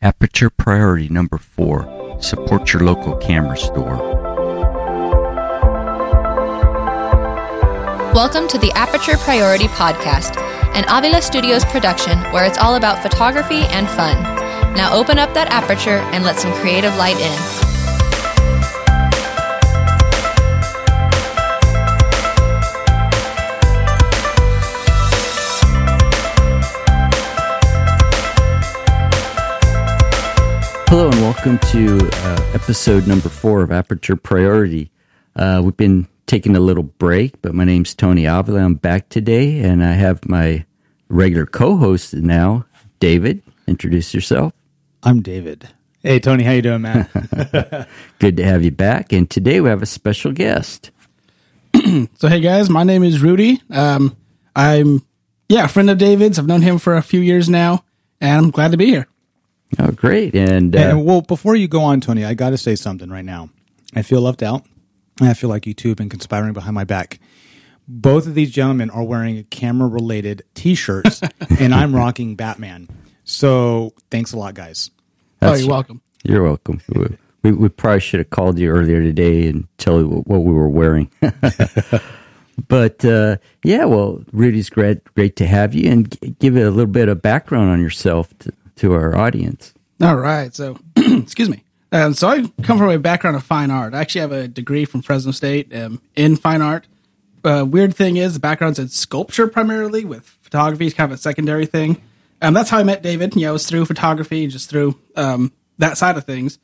Aperture priority number four support your local camera store. Welcome to the Aperture Priority Podcast, an Avila Studios production where it's all about photography and fun. Now open up that aperture and let some creative light in. Hello and welcome to uh, episode number four of Aperture Priority. Uh, we've been taking a little break, but my name's Tony Avila. I'm back today, and I have my regular co-host now, David. Introduce yourself. I'm David. Hey Tony, how you doing, man? Good to have you back. And today we have a special guest. so hey guys, my name is Rudy. Um, I'm yeah, a friend of David's. I've known him for a few years now, and I'm glad to be here. Oh, great! And, uh, and well, before you go on, Tony, I got to say something right now. I feel left out. I feel like you two have been conspiring behind my back. Both of these gentlemen are wearing camera-related T-shirts, and I'm rocking Batman. So thanks a lot, guys. oh, you're welcome. You're welcome. We, we probably should have called you earlier today and tell you what we were wearing. but uh, yeah, well, Rudy's great, great to have you, and give it a little bit of background on yourself to, to our audience. All right. So, excuse me. Um, so I come from a background of fine art. I actually have a degree from Fresno State um, in fine art. Uh, weird thing is the background's in sculpture primarily, with photography is kind of a secondary thing. Um, that's how I met David. You know, it was through photography, just through um, that side of things.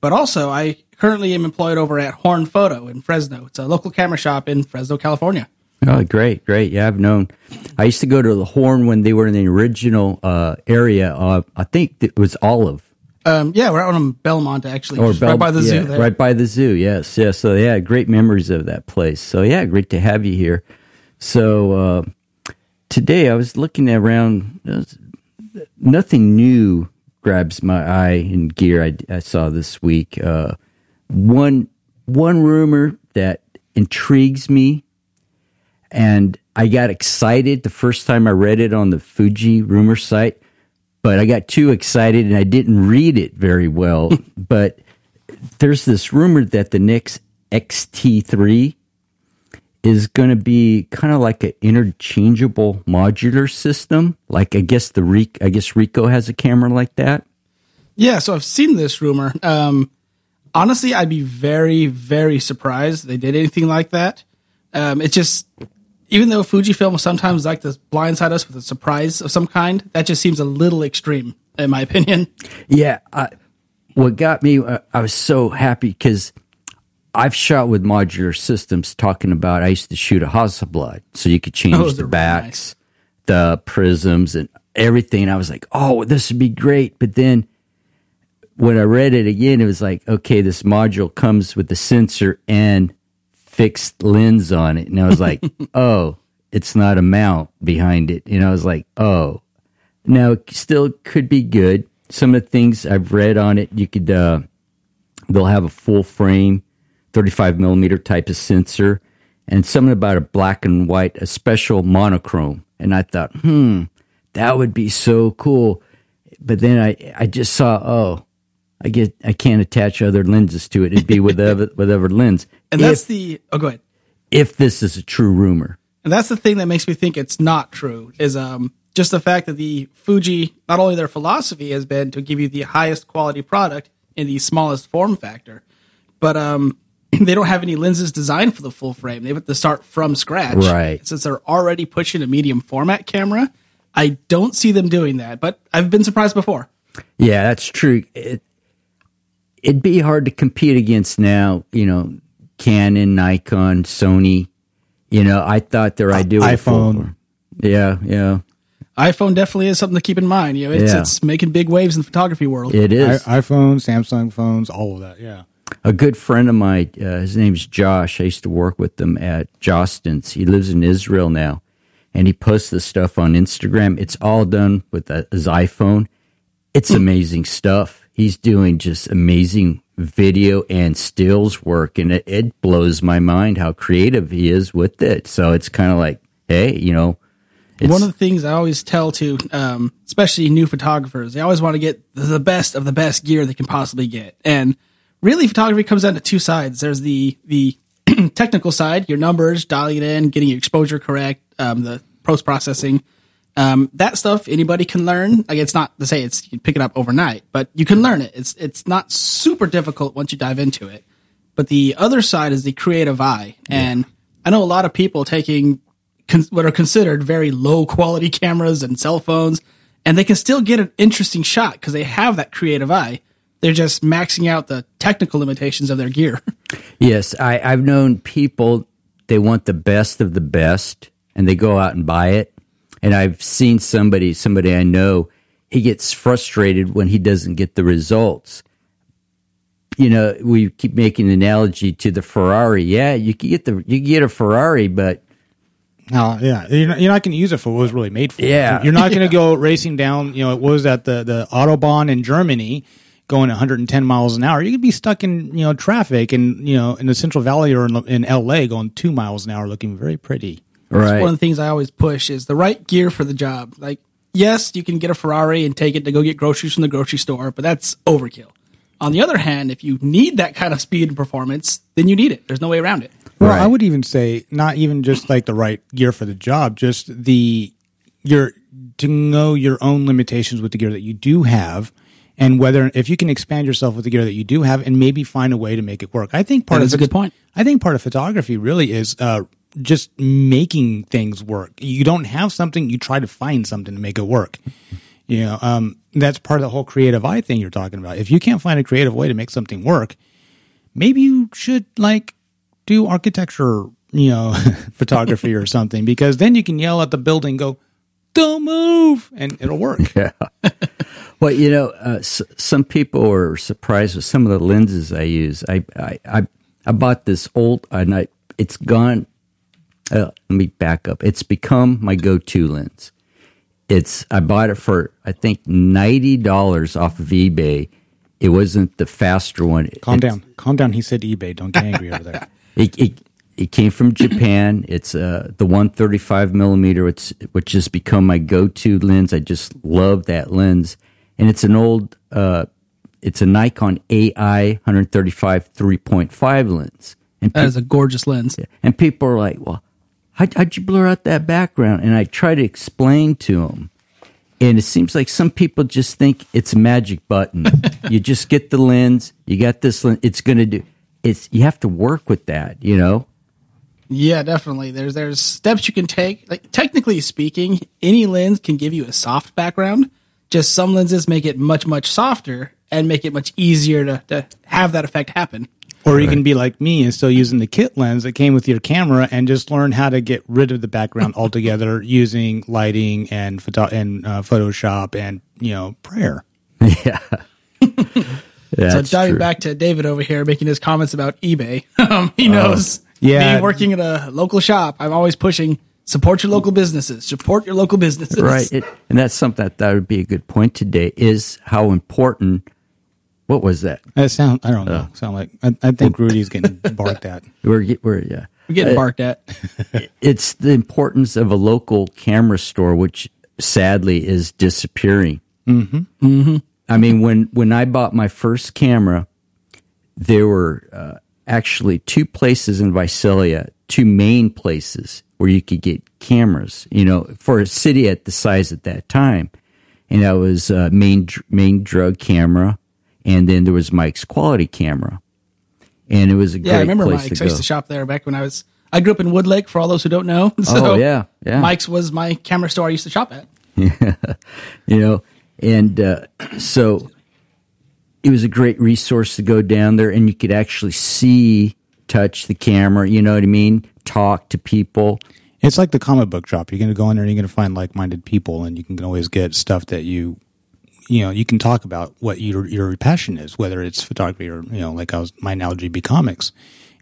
But also, I currently am employed over at Horn Photo in Fresno. It's a local camera shop in Fresno, California. Oh, great, great. Yeah, I've known. I used to go to the Horn when they were in the original uh, area. Uh, I think it was Olive. Um, yeah, we're out on Belmont actually, or Bel- right by the yeah, zoo. There. Right by the zoo. Yes, yes. So yeah, great memories of that place. So yeah, great to have you here. So uh, today I was looking around. Nothing new grabs my eye in gear. I, I saw this week. Uh, one one rumor that intrigues me and I got excited the first time I read it on the Fuji rumor site, but I got too excited and I didn't read it very well. but there's this rumor that the next XT3 is going to be kind of like an interchangeable modular system. Like I guess the Re- I guess Ricoh has a camera like that. Yeah, so I've seen this rumor. Um, honestly, I'd be very, very surprised they did anything like that. Um, it just even though Fujifilm sometimes like to blindside us with a surprise of some kind, that just seems a little extreme, in my opinion. Yeah. I, what got me, uh, I was so happy because I've shot with modular systems talking about, I used to shoot a Hasselblad, so you could change oh, the backs, really nice. the prisms, and everything. I was like, oh, this would be great. But then when I read it again, it was like, okay, this module comes with the sensor and fixed lens on it. And I was like, oh, it's not a mount behind it. And I was like, oh, now it still could be good. Some of the things I've read on it, you could, uh, they'll have a full frame, 35 millimeter type of sensor, and something about a black and white, a special monochrome. And I thought, hmm, that would be so cool. But then I, I just saw, oh, I get I can't attach other lenses to it. It'd be whatever whatever lens. And that's the oh go ahead. If this is a true rumor. And that's the thing that makes me think it's not true is um just the fact that the Fuji not only their philosophy has been to give you the highest quality product in the smallest form factor, but um they don't have any lenses designed for the full frame. They have to start from scratch. Right. Since they're already pushing a medium format camera, I don't see them doing that. But I've been surprised before. Yeah, that's true. It, it'd be hard to compete against now, you know, Canon, Nikon, Sony. You know, I thought their idea uh, iPhone. Yeah, yeah. iPhone definitely is something to keep in mind. You know, it's, yeah. it's making big waves in the photography world. It is. I, iPhone, Samsung phones, all of that. Yeah. A good friend of mine, uh, his name's Josh. I used to work with him at Jostens. He lives in Israel now, and he posts the stuff on Instagram. It's all done with his iPhone. It's amazing stuff he's doing just amazing video and stills work and it, it blows my mind how creative he is with it so it's kind of like hey you know One of the things I always tell to, um, especially new photographers, they always want to get the best of the best gear they can possibly get. And really, photography comes down to two sides. There's the the technical side, your numbers, dialing it in, getting your exposure correct, um, the post processing. Um, that stuff anybody can learn. Like it's not to say it's you can pick it up overnight, but you can learn it. It's it's not super difficult once you dive into it. But the other side is the creative eye, and I know a lot of people taking con- what are considered very low quality cameras and cell phones, and they can still get an interesting shot because they have that creative eye. They're just maxing out the technical limitations of their gear. Yes, I, I've known people they want the best of the best, and they go out and buy it. And I've seen somebody, somebody I know, he gets frustrated when he doesn't get the results. You know, we keep making the analogy to the Ferrari. Yeah, you can get the you can get a Ferrari, but No, yeah, you're not, you're not going to use it for what it was really made for. Yeah. you're not going to go racing down. You know, it was at the the autobahn in Germany, going 110 miles an hour. You could be stuck in you know traffic and you know in the Central Valley or in, in L.A. going two miles an hour, looking very pretty. Right. One of the things I always push is the right gear for the job. Like, yes, you can get a Ferrari and take it to go get groceries from the grocery store, but that's overkill. On the other hand, if you need that kind of speed and performance, then you need it. There's no way around it. Well, Right. I would even say not even just like the right gear for the job, just the your to know your own limitations with the gear that you do have, and whether if you can expand yourself with the gear that you do have, and maybe find a way to make it work. I think part That of is a good point. I think part of photography really is uh, just making things work. You don't have something, you try to find something to make it work. You know, um, that's part of the whole creative eye thing you're talking about. If you can't find a creative way to make something work, maybe you should like do architecture, you know, photography or something, because then you can yell at the building, go, don't move, and it'll work. Yeah. Well, you know, uh, s- some people are surprised with some of the lenses I use. I I I, I bought this old, and I it's gone. Uh, let me back up. It's become my go-to lens. It's I bought it for I think ninety dollars off of eBay. It wasn't the faster one. Calm It's- down. Calm down. He said eBay. Don't get angry over there. It, it it came from Japan. It's uh, the 135 millimeter, which which has become my go-to lens. I just love that lens, and it's an old. Uh, it's a Nikon AI 135 3.5 lens, and That is a gorgeous lens. and people are like, "Well, how'd, how'd you blur out that background?" And I try to explain to them, and it seems like some people just think it's a magic button. you just get the lens, you got this lens, it's going to do. It's you have to work with that, you know. Yeah, definitely. There's there's steps you can take. Like technically speaking, any lens can give you a soft background. Just some lenses make it much much softer and make it much easier to, to have that effect happen. Or you can be like me and still using the kit lens that came with your camera and just learn how to get rid of the background altogether using lighting and photo and uh, Photoshop and you know prayer. Yeah. So diving true. back to David over here making his comments about eBay. Um, he knows. yeah. Me working at a local shop, I'm always pushing support your local businesses. Support your local businesses. right, it, and that's something that that would be a good point today. Is how important. What was that? That sound I don't know. Sound like I, I think Rudy's getting barked at. We're we're yeah. We're getting barked at. It's the importance of a local camera store, which sadly is disappearing. Mm-hmm. Mm-hmm. I mean, when when I bought my first camera, there were uh, actually two places in Visalia, two main places where you could get cameras. You know, for a city at the size at that time, and that was uh, main main drug camera, and then there was Mike's quality camera, and it was a great Yeah, I remember place Mike's. to I used to shop there back when I was. I grew up in Woodlake. For all those who don't know, so Oh, yeah, yeah. Mike's was my camera store I used to shop at. Yeah, you know and uh, so it was a great resource to go down there and you could actually see touch the camera you know what i mean talk to people It's like the comic book shop. You're going to go in there and you're going to find like-minded people, and you can always get stuff that you, you know, you can talk about what your your passion is, whether it's photography or you know, like I was my analogy be comics,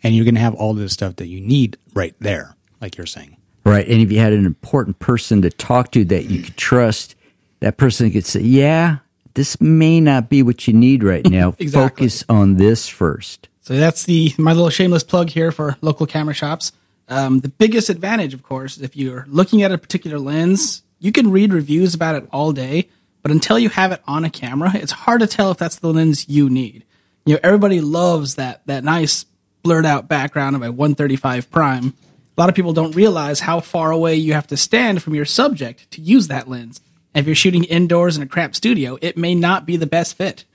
and you're going to have all this stuff that you need right there, like you're saying. right and if you had an important person to talk to that you could trust that person could say yeah this may not be what you need right now Exactly. focus on this first So that's the my little shameless plug here for local camera shops. Um, the biggest advantage, of course, is if you're looking at a particular lens, you can read reviews about it all day, but until you have it on a camera, it's hard to tell if that's the lens you need. You know, everybody loves that that nice blurred out background of a 135 prime. A lot of people don't realize how far away you have to stand from your subject to use that lens. And if you're shooting indoors in a crap studio, it may not be the best fit.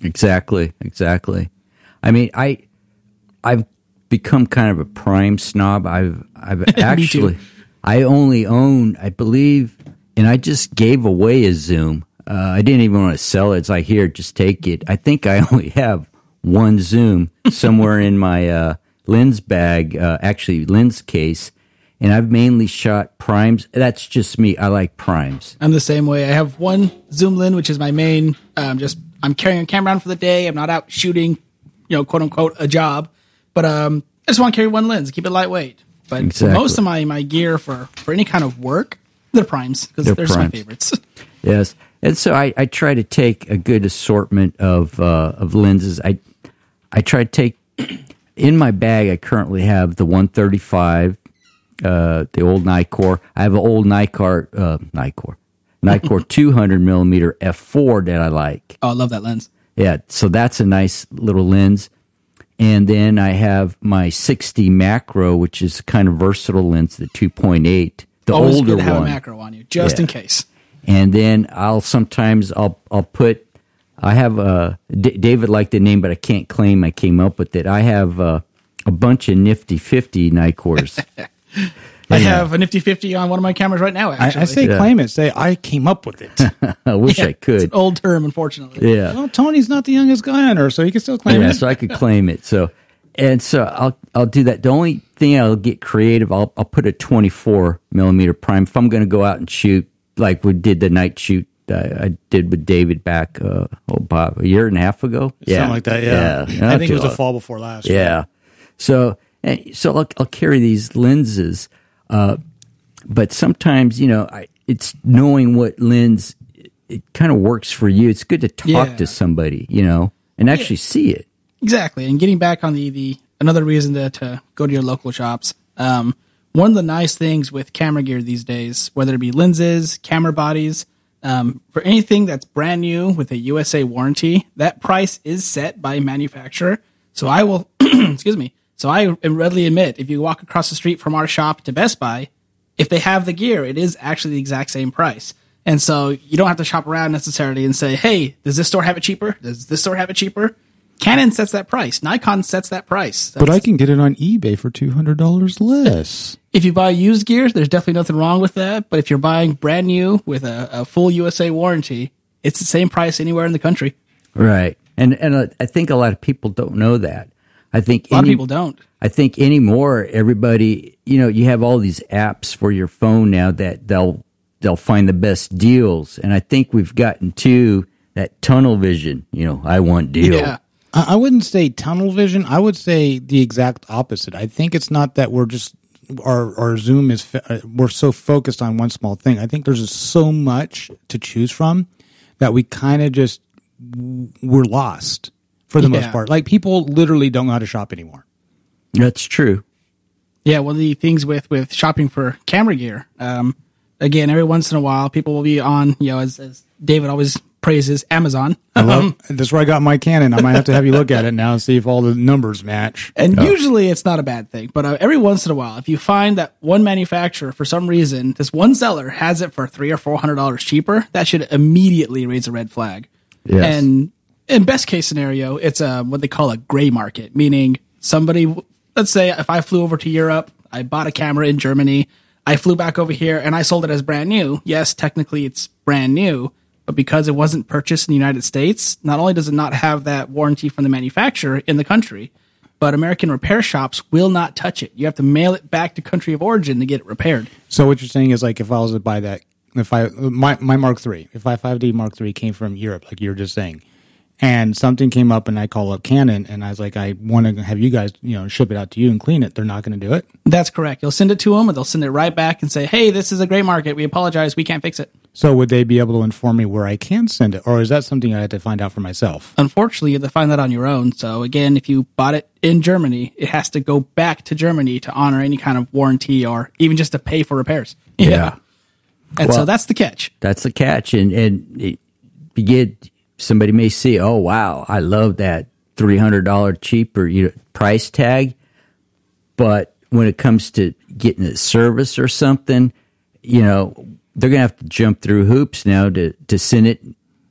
Exactly, exactly. I mean, I I've become kind of a prime snob. I've I've actually I only own, I believe, and I just gave away a Zoom. Uh, I didn't even want to sell it. It's like here, just take it. I think I only have one Zoom somewhere in my uh, lens bag, uh, actually lens case, and I've mainly shot primes. That's just me. I like primes. I'm the same way. I have one zoom lens, which is my main. Um, just I'm carrying a camera around for the day. I'm not out shooting, you know, quote unquote, a job. But um, I just want to carry one lens, keep it lightweight. But exactly. most of my my gear for for any kind of work, they're primes because they're, they're my favorites. yes, and so I, I try to take a good assortment of uh, of lenses. I I try to take in my bag. I currently have the 135, uh, the old Nikkor. I have an old Nikkor, uh, Nikkor, Nikkor 200 millimeter f4 that I like. Oh, I love that lens. Yeah, so that's a nice little lens. And then I have my 60 macro, which is kind of versatile lens, the 2.8, the Always older good to have one. a macro on you, just yeah. in case. And then I'll sometimes I'll I'll put I have a D- David liked the name, but I can't claim I came up with it. I have uh, a bunch of nifty fifty Nikkors. I have a nifty fifty on one of my cameras right now. Actually, I, I say yeah. claim it. Say I came up with it. I wish yeah, I could. It's an old term, unfortunately. Yeah. Well, Tony's not the youngest guy on earth, so he can still claim yeah, it. so I could claim it. So, and so I'll I'll do that. The only thing I'll get creative, I'll I'll put a twenty four millimeter prime if I'm going to go out and shoot like we did the night shoot I, I did with David back uh, oh, a year and a half ago. Yeah, something like that. Yeah, yeah. I think it was the fall before last. Yeah. Right? So, so I'll, I'll, carry these lenses, uh, but sometimes you know I, it's knowing what lens it kind of works for you. It's good to talk yeah. to somebody, you know, and actually yeah. see it. Exactly. And getting back on the the another reason to, to go to your local shops. Um, one of the nice things with camera gear these days, whether it be lenses, camera bodies um, for anything that's brand new with a USA warranty, that price is set by manufacturer. So I will, excuse me. So I readily admit, if you walk across the street from our shop to Best Buy, if they have the gear, it is actually the exact same price. And so you don't have to shop around necessarily and say, hey, does this store have it cheaper? Does this store have it cheaper? Canon sets that price. Nikon sets that price. That's, but I can get it on eBay for two hundred dollars less. If you buy used gear, there's definitely nothing wrong with that. But if you're buying brand new with a, a full USA warranty, it's the same price anywhere in the country. Right, and and I think a lot of people don't know that. I think a lot any, of people don't. I think anymore, everybody, you know, you have all these apps for your phone now that they'll they'll find the best deals, and I think we've gotten to that tunnel vision. You know, I want deal. Yeah. I wouldn't say tunnel vision. I would say the exact opposite. I think it's not that we're just our our Zoom is uh, we're so focused on one small thing. I think there's just so much to choose from that we kind of just we're lost for the yeah. most part. Like people literally don't know how to shop anymore. That's true. Yeah, one of the things with with shopping for camera gear, um, again, every once in a while, people will be on, you know, as, as David always praises Amazon. Um, that's where I got my Canon. I might have to have you look at it now and see if all the numbers match. And oh. usually it's not a bad thing, but uh, every once in a while, if you find that one manufacturer, for some reason, this one seller has it for three or four hundred dollars cheaper, that should immediately raise a red flag. Yes. And in best case scenario, it's a what they call a gray market, meaning somebody, let's say, if I flew over to Europe, I bought a camera in Germany. I flew back over here and I sold it as brand new. Yes, technically it's brand new, but because it wasn't purchased in the United States, not only does it not have that warranty from the manufacturer in the country, but American repair shops will not touch it. You have to mail it back to country of origin to get it repaired. So what you're saying is like if I was to buy that if I my my Mark III, if I 5D Mark III came from Europe, like you were just saying, and something came up and I call up Canon and I was like, I want to have you guys, you know, ship it out to you and clean it. They're not going to do it. That's correct. You'll send it to them and they'll send it right back and say, Hey, this is a gray market. We apologize. We can't fix it. So would they be able to inform me where I can send it, or is that something I had to find out for myself? Unfortunately, you have to find that on your own. So again, if you bought it in Germany, it has to go back to Germany to honor any kind of warranty or even just to pay for repairs. Yeah. And Well- so that's the catch. That's the catch. And, and it, you get, somebody may see, oh, wow, I love that $300 cheaper you know, price tag. But when it comes to getting a service or something, you know, they're going to have to jump through hoops now to, to send it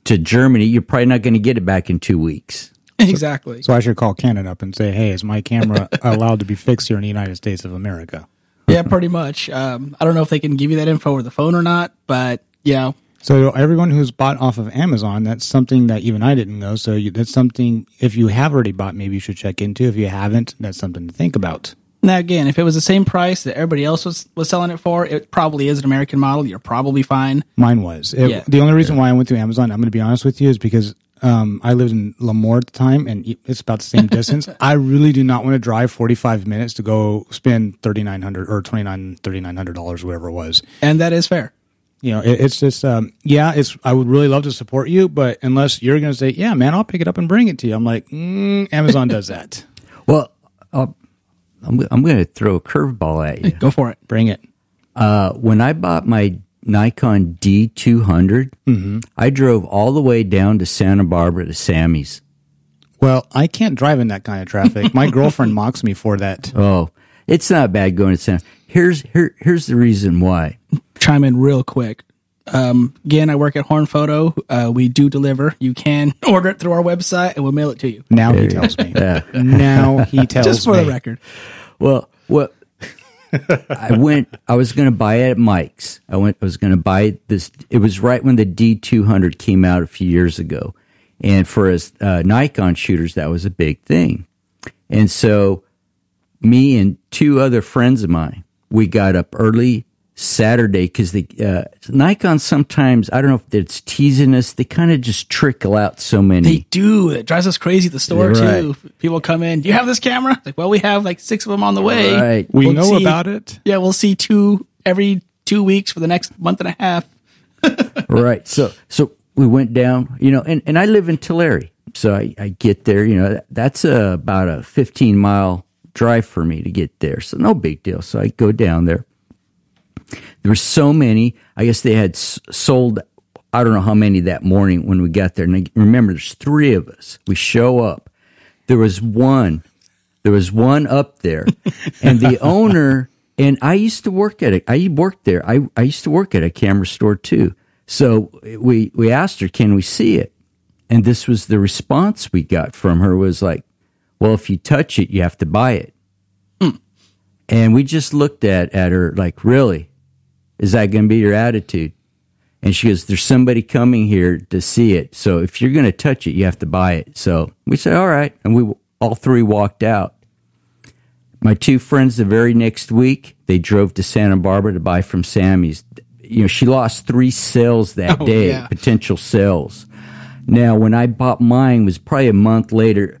to Germany. You're probably not going to get it back in two weeks. exactly. So I should call Canon up and say, Hey, is my camera allowed to be fixed here in the United States of America? yeah, pretty much. Um, I don't know if they can give you that info over the phone or not, but you know, So everyone who's bought off of Amazon, that's something that even I didn't know. So you, that's something if you have already bought, maybe you should check into. If you haven't, that's something to think about. now again, if it was the same price that everybody else was, was selling it for, it probably is an American model. You're probably fine. Mine was. It, Yeah. The only reason why I went through Amazon, I'm going to be honest with you, is because um, I lived in Lemoore at the time, and it's about the same distance. I really do not want to drive 45 minutes to go spend 3900 or 29 3900 dollars, whatever it was. And that is fair. You know, it, it's just, um, yeah, it's. I would really love to support you, but unless you're going to say, yeah, man, I'll pick it up and bring it to you, I'm like, mm, Amazon does that. Well, I'm, I'm going to throw a curveball at you. Go for it. Bring it. Uh, when I bought my Nikon D200, I drove all the way down to Santa Barbara to Sammy's. Well, I can't drive in that kind of traffic. My girlfriend mocks me for that. Oh, it's not bad going to Santa. Here's here here's the reason why. Chime in real quick. Um, again, I work at Horn Photo. Uh, we do deliver. You can order it through our website, and we'll mail it to you. Now he tells me. Yeah. Now he tells me. Just for me. the record. Well, what I went, I was going to buy it at Mike's. I went, I was going to buy this. It was right when the D200 came out a few years ago, and for us uh, Nikon shooters, that was a big thing. And so, me and two other friends of mine, we got up early Saturday because the uh, Nikon sometimes I don't know if it's teasing us. They kind of just trickle out so many. They do. It drives us crazy at the store Right. too. People come in. Do you have this camera? It's like, well, we have like six of them on the way. Right. We We'll know see- about it. Yeah, we'll see two every two weeks for the next month and a half. right. So so we went down, you know, and, and I live in Tulare. So I, I get there, you know, that's uh about a 15 mile drive for me to get there. So no big deal. So I go down there. There were so many. I guess they had sold, I don't know how many that morning when we got there. And remember there's three of us. We show up. There was one. There was one up there. and the owner, and I used to work at it. I worked there. I, I used to work at a camera store too. So we, we asked her, can we see it? And this was the response we got from her was like, well, if you touch it, you have to buy it. Hmm. And we just looked at, at her like, really? Is that going to be your attitude? And she goes, there's somebody coming here to see it. So if you're going to touch it, you have to buy it. So we said, all right. And we all three walked out. My two friends the very next week, they drove to Santa Barbara to buy from Sammy's. You know, she lost three sales that Oh, day, yeah. potential sales. Now, when I bought mine was probably a month later.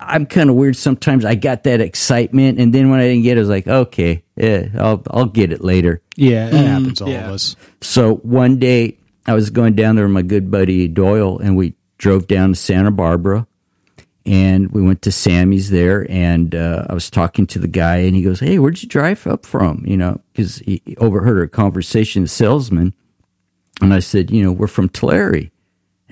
I'm kind of weird sometimes. I got that excitement, and then when I didn't get it, I was like, okay, yeah, I'll I'll get it later. Yeah, that happens all yeah. of us. So one day I was going down there with my good buddy Doyle, and we drove down to Santa Barbara, and we went to Sammy's there, and uh, I was talking to the guy, and he goes, "Hey, where'd you drive up from?" You know, because he overheard our conversation, the salesman, and I said, "You know, we're from Tulare," and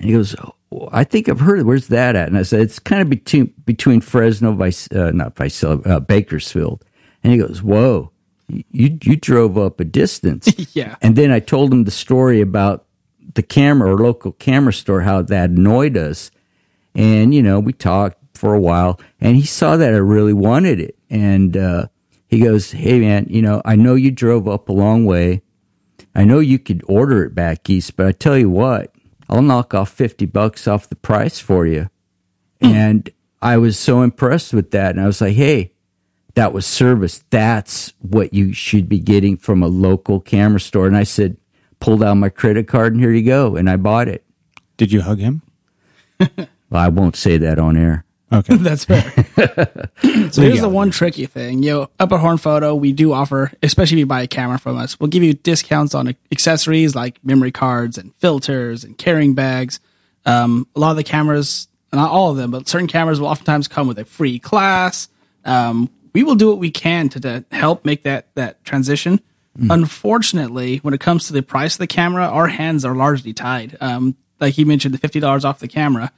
he goes. "Oh, I think I've heard. it. Where's that at? And I said it's kind of between between Fresno, Vice, uh, not Vice, uh, Bakersfield. And he goes, "Whoa, you you drove up a distance." Yeah. And then I told him the story about the camera or local camera store, how that annoyed us. And, you know, we talked for a while and he saw that I really wanted it. And, uh, he goes, Hey man, you know, I know you drove up a long way. I know you could order it back east, but I tell you what, I'll knock off 50 bucks off the price for you. And I was so impressed with that. And I was like, Hey, that was service. That's what you should be getting from a local camera store. And I said, pulled out my credit card and here you go. And I bought it. Did you hug him? Well, I won't say that on air. Okay. That's fair. so here's the one tricky thing. You know, up at Horn Photo, we do offer, especially if you buy a camera from us, we'll give you discounts on accessories like memory cards and filters and carrying bags. Um, a lot of the cameras, not all of them, but certain cameras will oftentimes come with a free class. Um, we will do what we can to, to help make that that transition. Mm. Unfortunately, when it comes to the price of the camera, our hands are largely tied. Um, like you mentioned, the fifty dollars off the camera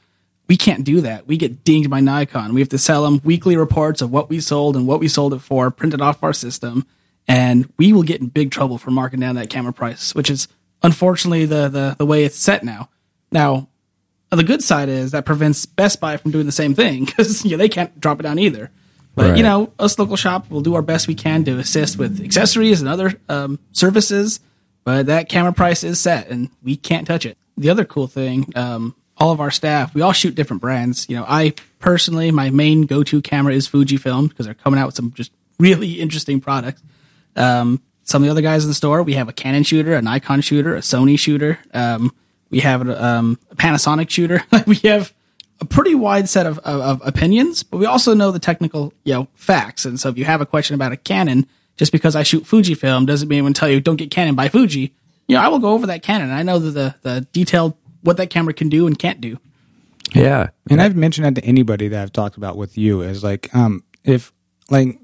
we can't do that. We get dinged by Nikon. We have to sell them weekly reports of what we sold and what we sold it for, printed off our system, and we will get in big trouble for marking down that camera price, which is unfortunately the the, the way it's set now. Now, the good side is that prevents Best Buy from doing the same thing because you know, they can't drop it down either. But right. you know, us local shop will do our best we can to assist with accessories and other um, services. But that camera price is set, and we can't touch it. The other cool thing, um, all of our staff, we all shoot different brands. You know, I personally, my main go-to camera is Fujifilm because they're coming out with some just really interesting products. Um, some of the other guys in the store, we have a Canon shooter, a Nikon shooter, a Sony shooter. Um, we have a, um, a, Panasonic shooter. we have a pretty wide set of, of, of, opinions, but we also know the technical, you know, facts. And so if you have a question about a Canon, just because I shoot Fujifilm doesn't mean I'm going to tell you don't get Canon by Fuji. You know, I will go over that Canon. I know the, the detailed what that camera can do and can't do. Yeah, and I've mentioned that to anybody that I've talked about with you is like, um, if like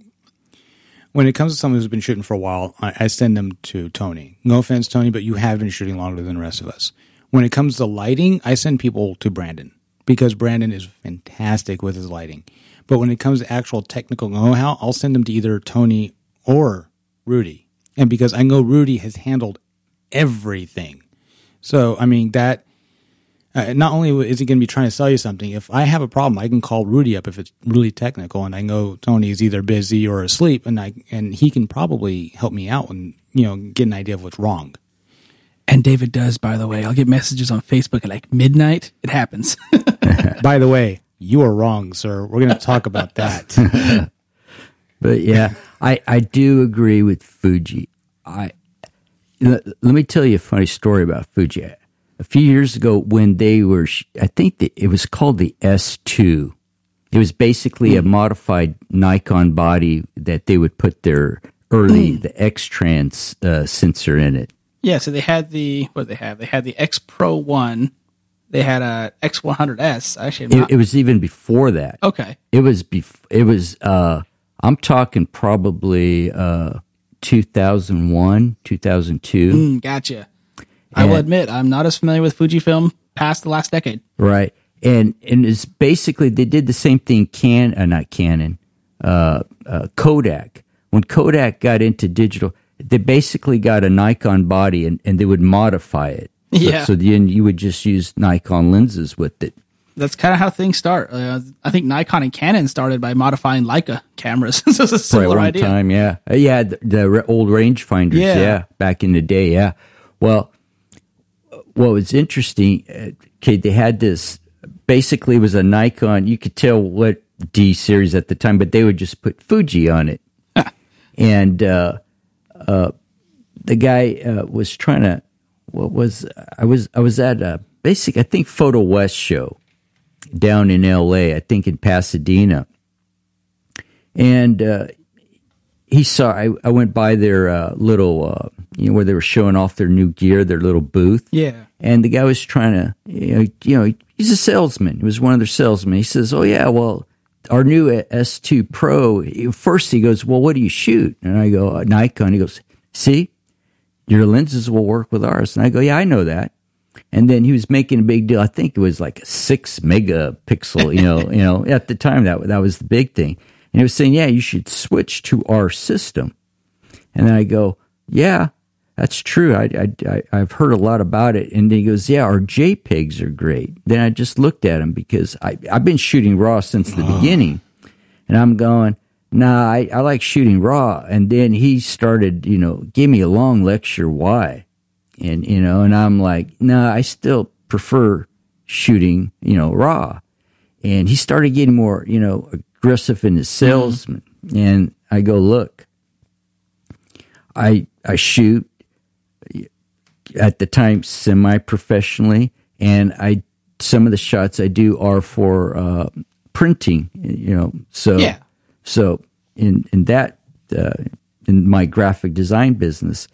when it comes to someone who's been shooting for a while, I, I, send them to Tony. No offense, Tony, but you have been shooting longer than the rest of us. When it comes to lighting, I send people to Brandon because Brandon is fantastic with his lighting. But when it comes to actual technical know-how, I'll send them to either Tony or Rudy. And because I know Rudy has handled everything. So, I mean, that uh, not only is he going to be trying to sell you something, if I have a problem, I can call Rudy up if it's really technical, and I know Tony is either busy or asleep, and I and he can probably help me out and you know get an idea of what's wrong. And David does, by the way. I'll get messages on Facebook at like midnight. It happens. by the way, you are wrong, sir. We're going to talk about that. but yeah, I I do agree with Fuji. I let, let me tell you a funny story about Fuji a few years ago when they were, I think the, it was called the S2. It was basically mm. a hmm. modified Nikon body that they would put their early, mm. the X trans uh, sensor in it. Yeah, so they had the, what they have? They had the X Pro 1. They had a X100S. Actually, it, it, was even before that. Okay. It was, bef- it was, uh, I'm talking probably, uh, 2001, 2002. Mm, gotcha. I will admit, I'm not as familiar with Fujifilm past the last decade. Right. And and it's basically they did the same thing can uh, not Canon, uh, uh, Kodak. When Kodak got into digital, they basically got a Nikon body and, and they would modify it. Yeah. So, so then you would just use Nikon lenses with it. That's kind of how things start. Uh, I think Nikon and Canon started by modifying Leica cameras. so it's a similar one idea. time, yeah, uh, yeah, the, the old rangefinders, yeah. yeah, back in the day, yeah. Well, what was interesting, okay, they had this basically it was a Nikon. You could tell what D series at the time, but they would just put Fuji on it. and uh, uh, the guy uh, was trying to. What was I was I was at a basic I think Photo West show down in L.A. I think in Pasadena, and uh, he saw I, I went by their uh, little uh, you know where they were showing off their new gear, their little booth. Yeah. And the guy was trying to you know, you know he's a salesman. He was one of their salesmen. He says, "Oh yeah, well." Our new S2 Pro. First, he goes, "Well, what do you shoot?" And I go, "Nikon." He goes, "See, your lenses will work with ours." And I go, "Yeah, I know that." And then he was making a big deal. I think it was like a six megapixel. You know, you know, at the time that that was the big thing. And he was saying, yeah, you should switch to our system. And then I go, yeah, that's true. I, I, I, have heard a lot about it. And then he goes, yeah, our JPEGs are great. Then I just looked at him because I, I've been shooting RAW since the oh. beginning. And I'm going, nah, I, I like shooting RAW. And then he started, you know, give me a long lecture why. And, you know, and I'm like, nah, I still prefer shooting, you know, RAW. And he started getting more, you know, aggressive in his salesman. Mm-hmm. And I go, look, I I shoot at the time semi professionally, and I some of the shots I do are for uh, printing. You know, so Yeah. so in in that uh, in my graphic design business,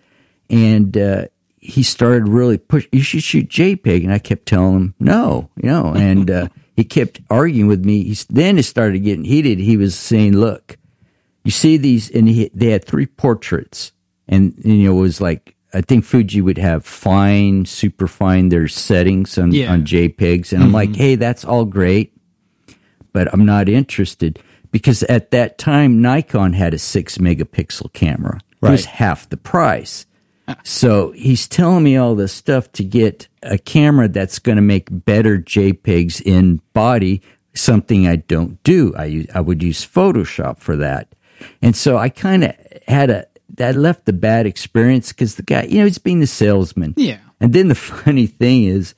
and uh, he started really push. You should shoot JPEG, and I kept telling him no, you know, and uh, he kept arguing with me. He's, then it started getting heated. He was saying, "Look, you see these," and he, they had three portraits, and you know it was like. I think Fuji would have fine, super fine their settings on, Yeah. on JPEGs. And I'm mm-hmm. like, hey, that's all great but I'm not interested because at that time Nikon had a six megapixel camera. It was half the price. So he's telling me all this stuff to get a camera that's going to make better JPEGs in body, something I don't do. I use, I would use Photoshop for that. And so I kind of had a, that left a bad experience because the guy, you know, he's being the salesman. Yeah. And then the funny thing is,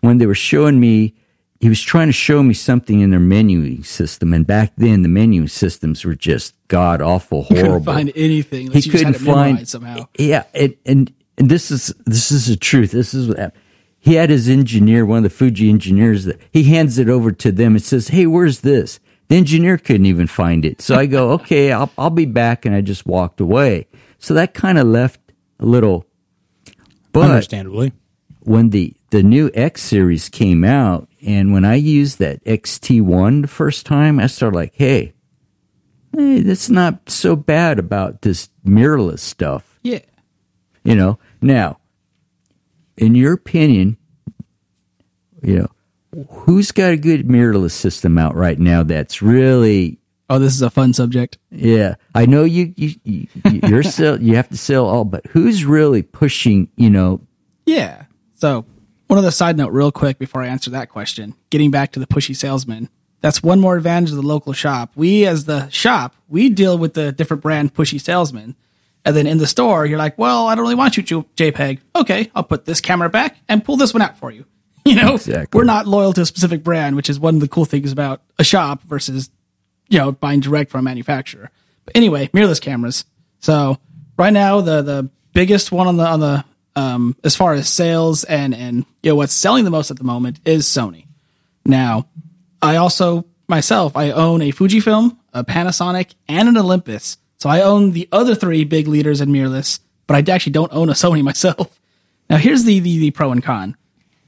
when they were showing me, he was trying to show me something in their menuing system, and back then the menuing systems were just god awful, horrible. He couldn't find anything. he couldn't find somehow. Yeah, it, and and this is this is the truth. This is what happened. He had his engineer, one of the Fuji engineers, that he hands it over to them and says, "Hey, where's this?" The engineer couldn't even find it. So I go, "Okay, I'll I'll be back," and I just walked away. So that kind of left a little. But Understandably. When the the new X series came out, and when I used that XT1 the first time, I started like, hey, hey, that's not so bad about this mirrorless stuff, Yeah. you know. Now, in your opinion, you know, who's got a good mirrorless system out right now that's really Oh, this is a fun subject. yeah, I know you you, you you're sell you have to sell all, but who's really pushing? You know, Yeah. So, one other side note, real quick, before I answer that question. Getting back to the pushy salesman, that's one more advantage of the local shop. We, as the shop, we deal with the different brand pushy salesman. And then in the store, you're like, well, I don't really want you to JPEG. Okay, I'll put this camera back and pull this one out for you. You know, Exactly. we're not loyal to a specific brand, which is one of the cool things about a shop versus you know, buying direct from a manufacturer. But anyway, mirrorless cameras. So right now, the the biggest one on the on the um, as far as sales and and you know what's selling the most at the moment is Sony. Now, I also myself I own a Fujifilm, a Panasonic, and an Olympus. So I own the other three big leaders in mirrorless, but I actually don't own a Sony myself. Now here's the the, the pro and con.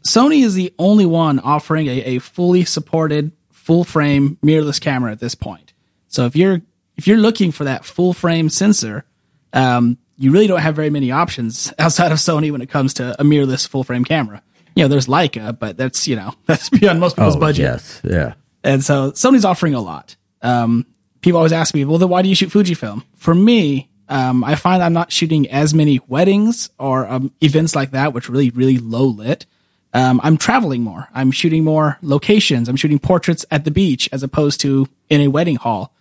Sony is the only one offering a, a fully supported full frame mirrorless camera at this point. So if you're if you're looking for that full frame sensor, um, you really don't have very many options outside of Sony when it comes to a mirrorless full frame camera. You know, there's Leica, but that's you know that's beyond most people's oh budget. yes, yeah. And so Sony's offering a lot. Um, people always ask me, well, then why do you shoot Fujifilm? For me, um, I find I'm not shooting as many weddings or um, events like that, which are really, really low lit. Um, I'm traveling more. I'm shooting more locations. I'm shooting portraits at the beach as opposed to in a wedding hall.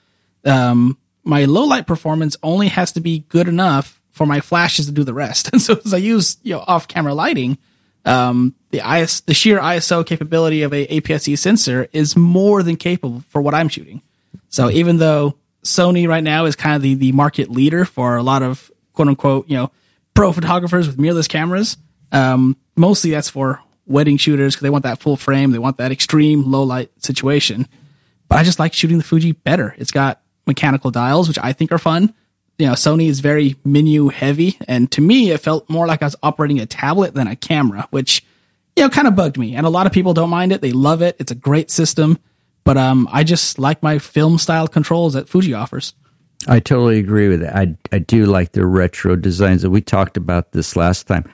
Um, my low light performance only has to be good enough for my flashes to do the rest. And so as I use, you know, off camera lighting, um, the IS, the sheer ISO capability of a APS-C sensor is more than capable for what I'm shooting. So even though Sony right now is kind of the, the market leader for a lot of quote unquote, you know, pro photographers with mirrorless cameras, um, mostly that's for wedding shooters because they want that full frame. They want that extreme low light situation. But I just like shooting the Fuji better. It's got mechanical dials, which I think are fun. You know, Sony is very menu heavy. And to me, it felt more like I was operating a tablet than a camera, which, you know, kind of bugged me. And a lot of people don't mind it. They love it. It's a great system. But um, I just like my film style controls that Fuji offers. I totally agree with that. I I do like the retro designs. That we talked about this last time.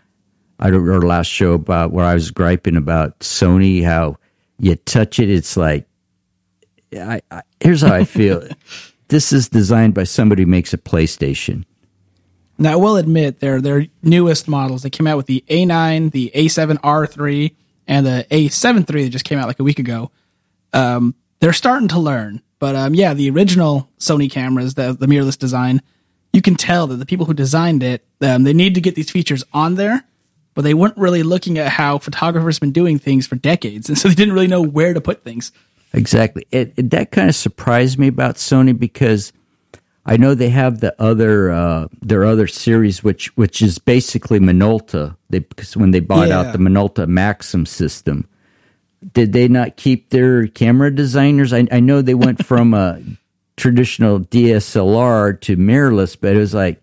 I don't our last show about where I was griping about Sony how you touch it, it's like I, I here's how I feel. this is designed by somebody who makes a PlayStation. Now, I will admit their their newest models. They came out with the A9, the A7R3, and the A73 that just came out like a week ago. Um, they're starting to learn, but um, yeah, the original Sony cameras, the the mirrorless design, you can tell that the people who designed it, um, they need to get these features on there, but they weren't really looking at how photographers have been doing things for decades, and so they didn't really know where to put things. Exactly. It, it, that kind of surprised me about Sony because I know they have the other uh, their other series, which which is basically Minolta. They because when they bought Yeah. out the Minolta Maxxum system, did they not keep their camera designers? I, I know they went from a traditional DSLR to mirrorless, but it was like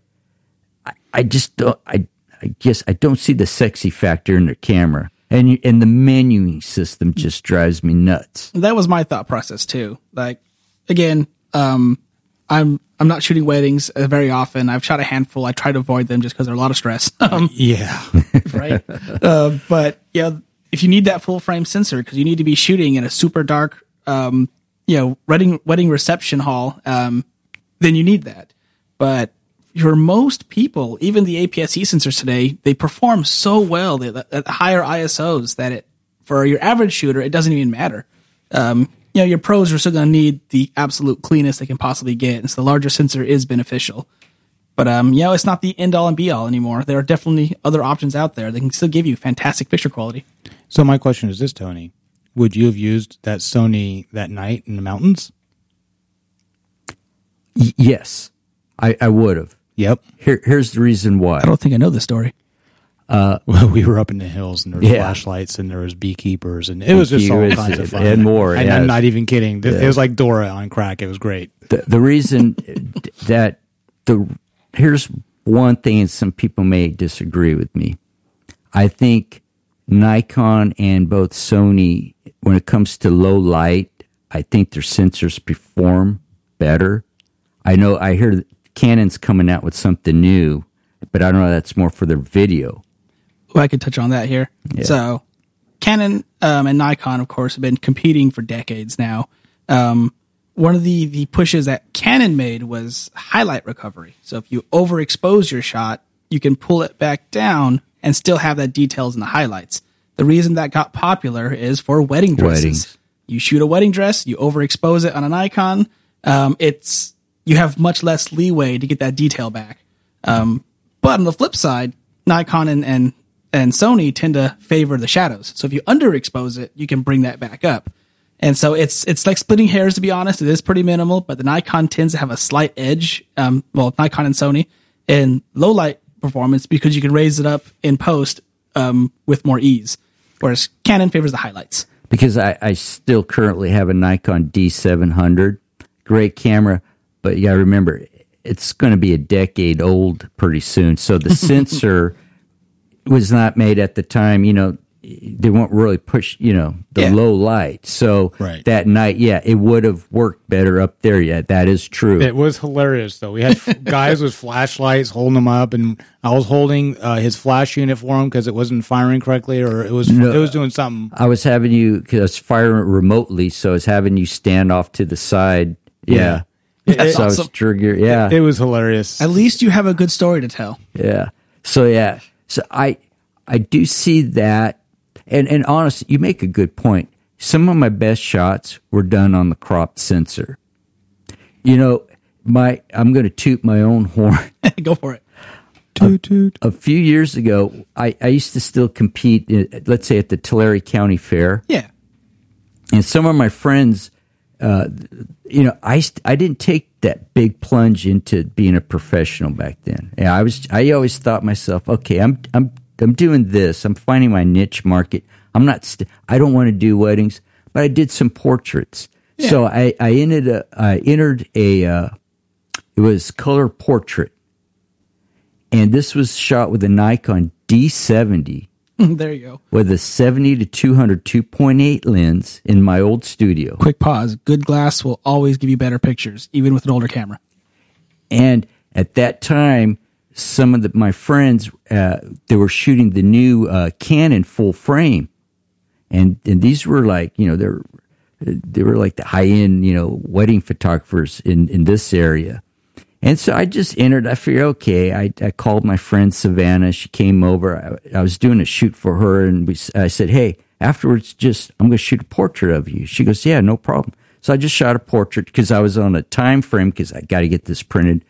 I, I just don't. I I guess I don't see the sexy factor in their camera, and you, and the menuing system just drives me nuts. That was my thought process too. Like again, um, I'm I'm not shooting weddings uh, very often. I've shot a handful. I try to avoid them just because they're a lot of stress. Um, Yeah. right? uh, but yeah, if you need that full frame sensor because you need to be shooting in a super dark, um, you know, wedding wedding reception hall, um, then you need that. But for most people, even the APS-C sensors today, they perform so well at higher ISOs that it for your average shooter, it doesn't even matter. Um, you know, your pros are still going to need the absolute cleanest they can possibly get, and so the larger sensor is beneficial. But um, you know, it's not the end all and be all anymore. There are definitely other options out there that can still give you fantastic picture quality. So my question is this, Tony: Would you have used that Sony that night in the mountains? Y- yes, I, I would have. Yep. Here, here's the reason why. I don't think I know the story. Uh, well, we were up in the hills and there was Yeah. flashlights and there was beekeepers and it was just all kinds of fun and more, And yes. I'm not even kidding. Th- It was like Dora on crack. It was great. the, the reason that the here's one thing and some people may disagree with me i think nikon and both sony when it comes to low light i think their sensors perform better i know i hear that canon's coming out with something new but i don't know that's more for their video Well, I could touch on that here. So, Canon um, and Nikon, of course, have been competing for decades now. Um, one of the the pushes that Canon made was highlight recovery. So, if you overexpose your shot, you can pull it back down and still have that details in the highlights. The reason that got popular is for wedding dresses. Weddings. You shoot a wedding dress, you overexpose it on a Nikon. Um, it's you have much less leeway to get that detail back. Um, but on the flip side, Nikon and, and and Sony tend to favor the shadows. So if you underexpose it, you can bring that back up. And so it's it's like splitting hairs to be honest. It is pretty minimal, but the Nikon tends to have a slight edge. Um, well, Nikon and Sony in low light performance because you can raise it up in post um, with more ease, whereas Canon favors the highlights. because I, I still currently have a Nikon D700. Great camera, but you got to remember, it's going to be a decade old pretty soon. So the sensor was not made at the time, you know, they won't really push, you know, the Yeah. low light. So Right. that night, yeah, it would have worked better up there. Yeah, that is true. It was hilarious though. We had guys with flashlights holding them up, and I was holding uh, his flash unit for him because it wasn't firing correctly, or it was it was doing something. I was having you, because I was firing remotely, so I was having you stand off to the side. Yeah. That's so I was awesome. Yeah. It was hilarious. At least you have a good story to tell. Yeah. So yeah. So I I do see that and and honestly, you make a good point. Some of my best shots were done on the crop sensor. You know, my I'm going to toot my own horn. Go for it. Toot toot. a few years ago, I, I used to still compete, uh, let's say at the Tulare County Fair, Yeah. and some of my friends, uh, you know, I st- I didn't take that big plunge into being a professional back then. Yeah, I was I always thought myself, okay, I'm I'm I'm doing this. I'm finding my niche market. I'm not. St- I don't want to do weddings, but I did some portraits. So I I ended a, I entered a uh, it was color portrait, and this was shot with a Nikon D70 there you go. with a 70 to 200 2.8 lens in my old studio. Quick pause. Good glass will always give you better pictures, even with an older camera. And at that time, some of the, my friends, uh, they were shooting the new uh, Canon full frame. And, and these were like, you know, they're, they were like the high end, you know, wedding photographers in, in this area. And so I just entered. I figured, okay. I, I called my friend Savannah. She came over. I, I was doing a shoot for her, and we, I said, "Hey, afterwards, just I'm going to shoot a portrait of you." She goes, "Yeah, no problem." So I just shot a portrait because I was on a time frame because I got to get this printed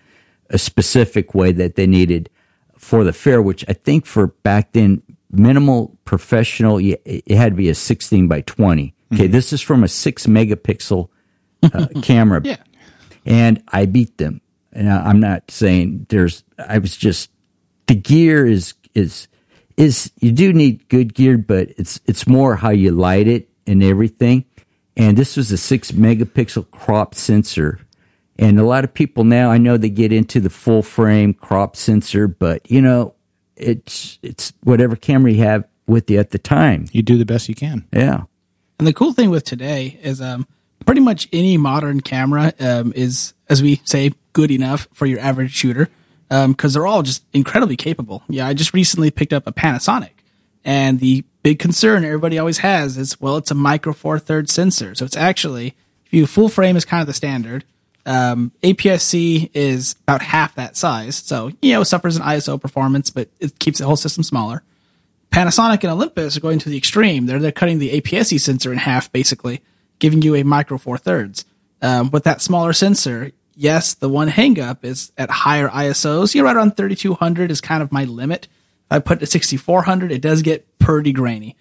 a specific way that they needed for the fair, which I think for back then minimal professional, it had to be a 16 by 20. Okay, this is from a six megapixel uh, camera Yeah. and I beat them. And I- I'm not saying there's. I was just the gear is is is you do need good gear, but it's it's more how you light it and everything. And this was a six megapixel crop sensor. And a lot of people now, I know they get into the full frame crop sensor, but you know, it's it's whatever camera you have with you at the time. You do the best you can. Yeah. And the cool thing with today is um, pretty much any modern camera um, is, as we say, good enough for your average shooter because um, they're all just incredibly capable. Yeah, I just recently picked up a Panasonic, and the big concern everybody always has is, well, it's a micro four thirds sensor, so it's actually if you full frame is kind of the standard. Um, APS-C is about half that size, so you know suffers in ISO performance, but it keeps the whole system smaller. Panasonic and Olympus are going to the extreme. They're they're cutting the APS-C sensor in half, basically, giving you a micro four thirds. Um, with that smaller sensor, yes, the one hangup is at higher ISOs. You're right around 3200 is kind of my limit. If I put it to 6400, it does get pretty grainy.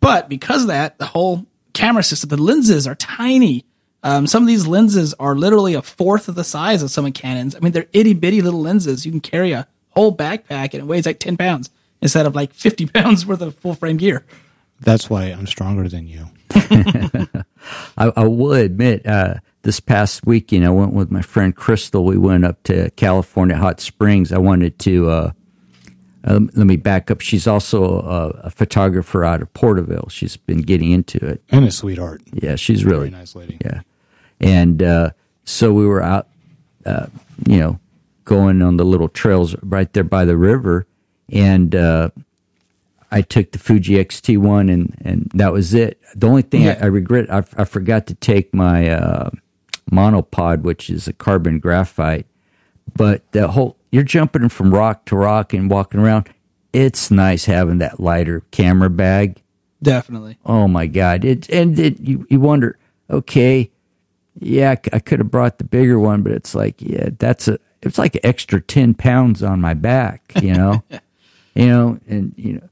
But because of that, the whole camera system, the lenses are tiny. Um, some of these lenses are literally a fourth of the size of some of Canon's. I mean, they're itty bitty little lenses. You can carry a whole backpack and it weighs like 10 pounds instead of like 50 pounds worth of full frame gear. That's why I'm stronger than you. I, I, will admit, uh, this past weekend, I went with my friend Crystal. We went up to California Hot Springs. I wanted to, uh, uh, let me back up. She's also a, a, photographer out of Porterville. She's been getting into it. And a sweetheart. Yeah, she's really nice lady. Yeah. And uh, so we were out, uh, you know, going on the little trails right there by the river. And uh, I took the Fuji X-T1 and, and that was it. The only thing yeah. I, I, regret, I, I, forgot to take my uh, monopod, which is a carbon graphite. But the whole you're jumping from rock to rock and walking around. It's nice having that lighter camera bag. Definitely. Oh my god! It and it, you you wonder, okay, yeah, I could have brought the bigger one, but it's like, yeah, that's a it's like extra ten pounds on my back, you know, you know, and you know,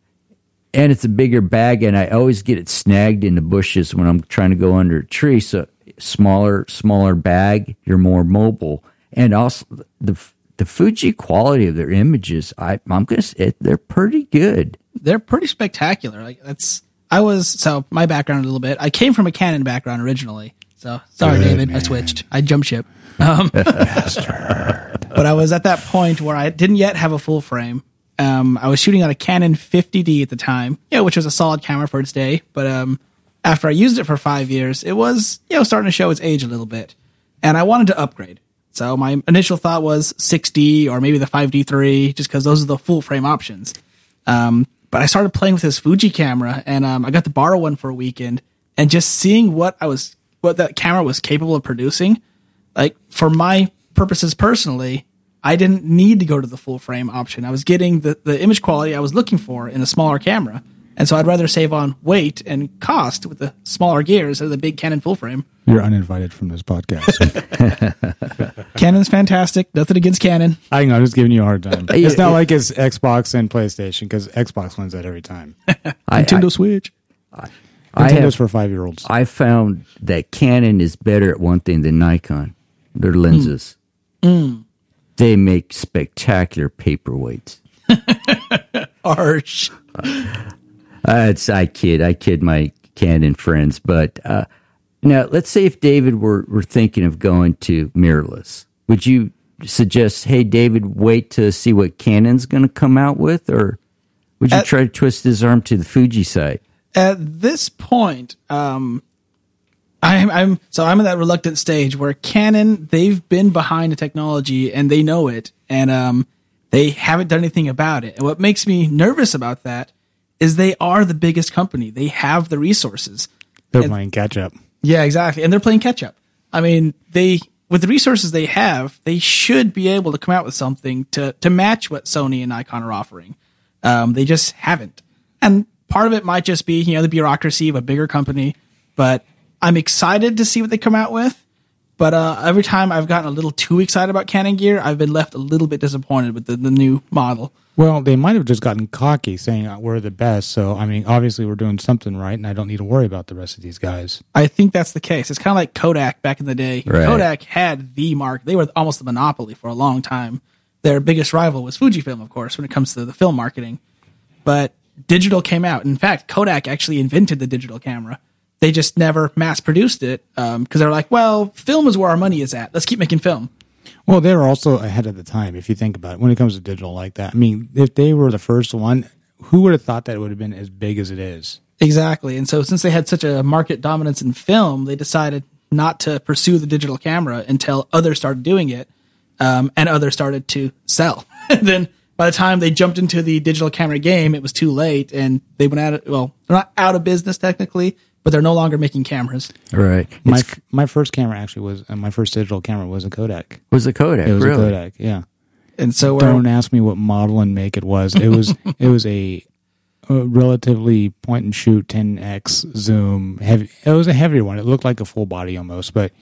and it's a bigger bag, and I always get it snagged in the bushes when I'm trying to go under a tree. So smaller smaller bag, you're more mobile, and also the the Fuji quality of their images, I, I'm gonna say they're pretty good. They're pretty spectacular. Like that's I was so my background a little bit. I came from a Canon background originally. So sorry, good David, man. I switched. I jumped ship. Um, but I was at that point where I didn't yet have a full frame. Um, I was shooting on a Canon 50D at the time, yeah, which was a solid camera for its day. But um, after I used it for five years, it was, you know, starting to show its age a little bit. And I wanted to upgrade. So my initial thought was 6D or maybe the 5D3, just because those are the full frame options. Um, but I started playing with this Fuji camera and um, I got to borrow one for a weekend and just seeing what I was, what that camera was capable of producing, like for my purposes personally, I didn't need to go to the full frame option. I was getting the, the image quality I was looking for in a smaller camera. And so I'd rather save on weight and cost with the smaller gears of the big Canon full frame. You're uninvited from this podcast. Canon's fantastic. Nothing against Canon. I know. I'm just giving you a hard time. It's not like it's Xbox and PlayStation because Xbox wins that every time. I, Nintendo I, Switch. I, Nintendo's have, for five year olds. I found that Canon is better at one thing than Nikon. Their lenses. Mm. Mm. They make spectacular paperweights. Harsh. Uh, it's I kid, I kid my Canon friends, but uh, now let's say if David were were thinking of going to mirrorless, would you suggest, hey David, wait to see what Canon's going to come out with, or would you at, try to twist his arm to the Fuji side? At this point, um, I'm, I'm so I'm in that reluctant stage where Canon they've been behind the technology and they know it, and um, they haven't done anything about it. And what makes me nervous about that is they are the biggest company. They have the resources. They're and, playing catch up. Yeah, exactly. And they're playing catch up. I mean, they with the resources they have, they should be able to come out with something to to match what Sony and Nikon are offering. Um, they just haven't. And part of it might just be, you know, the bureaucracy of a bigger company, but I'm excited to see what they come out with. But uh, every time I've gotten a little too excited about Canon gear, I've been left a little bit disappointed with the, the new model. Well, they might have just gotten cocky saying uh, we're the best. So, I mean, obviously we're doing something right, and I don't need to worry about the rest of these guys. I think that's the case. It's kind of like Kodak back in the day. Right. Kodak had the mark, they were almost the monopoly for a long time. Their biggest rival was Fujifilm, of course, when it comes to the film marketing. But digital came out. In fact, Kodak actually invented the digital camera. They just never mass produced it because um, they're like, well, film is where our money is at. Let's keep making film. Well, they were also ahead of the time if you think about it. When it comes to digital like that, I mean, if they were the first one, who would have thought that it would have been as big as it is? Exactly. And so, since they had such a market dominance in film, they decided not to pursue the digital camera until others started doing it, um, and others started to sell. and then by the time they jumped into the digital camera game, it was too late, and they went out. Of, well, they're not out of business technically, but they're no longer making cameras. Right. My my first camera actually was uh, my first digital camera was a Kodak. Was a Kodak? It was really? a Kodak. Yeah. And so, don't ask me what model and make it was. It was it was a, a relatively point and shoot 10x zoom. Heavy. It was a heavier one. It looked like a full body almost, but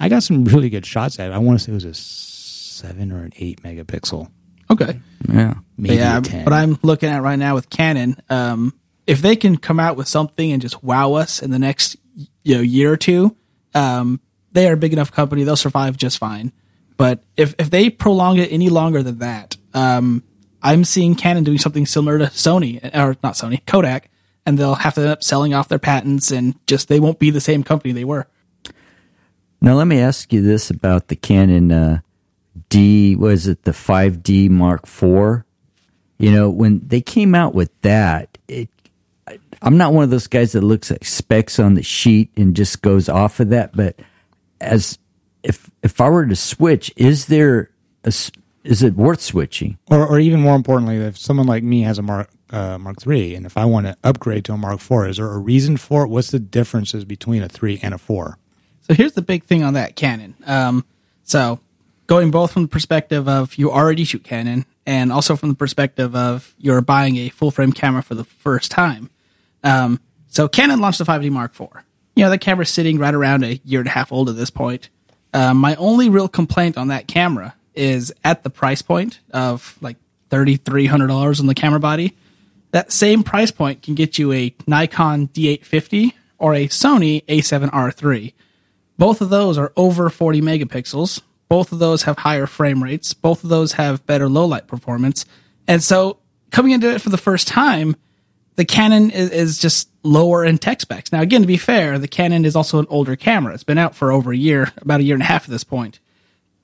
I got some really good shots at it. I want to say it was a seven or an eight megapixel. Okay. Yeah. Maybe yeah, a 10. but I'm looking at right now with Canon. Um, if they can come out with something and just wow us in the next you know year or two, um, they are a big enough company; they'll survive just fine. But if if they prolong it any longer than that, um, I'm seeing Canon doing something similar to Sony or not Sony, Kodak, and they'll have to end up selling off their patents and just they won't be the same company they were. Now let me ask you this about the Canon uh, D. Was it the 5D Mark IV? You know, when they came out with that, I'm not one of those guys that looks at specs on the sheet and just goes off of that. But as if if I were to switch, is there a, is it worth switching? Or, or even more importantly, if someone like me has a Mark uh, Mark three, and if I want to upgrade to a Mark four, is there a reason for it? What's the differences between a three and a four? So here's the big thing on that Canon. Um, so going both from the perspective of you already shoot Canon, and also from the perspective of you're buying a full frame camera for the first time. Um, so Canon launched the 5D Mark IV. You know, the camera's sitting right around a year and a half old at this point. Um, my only real complaint on that camera is at the price point of like $3,300 on the camera body. That same price point can get you a Nikon D850 or a Sony A7R3. Both of those are over 40 megapixels. Both of those have higher frame rates. Both of those have better low light performance. And so coming into it for the first time, the Canon is, is, just lower in tech specs. Now, again, to be fair, the Canon is also an older camera. It's been out for over a year, about a year and a half at this point.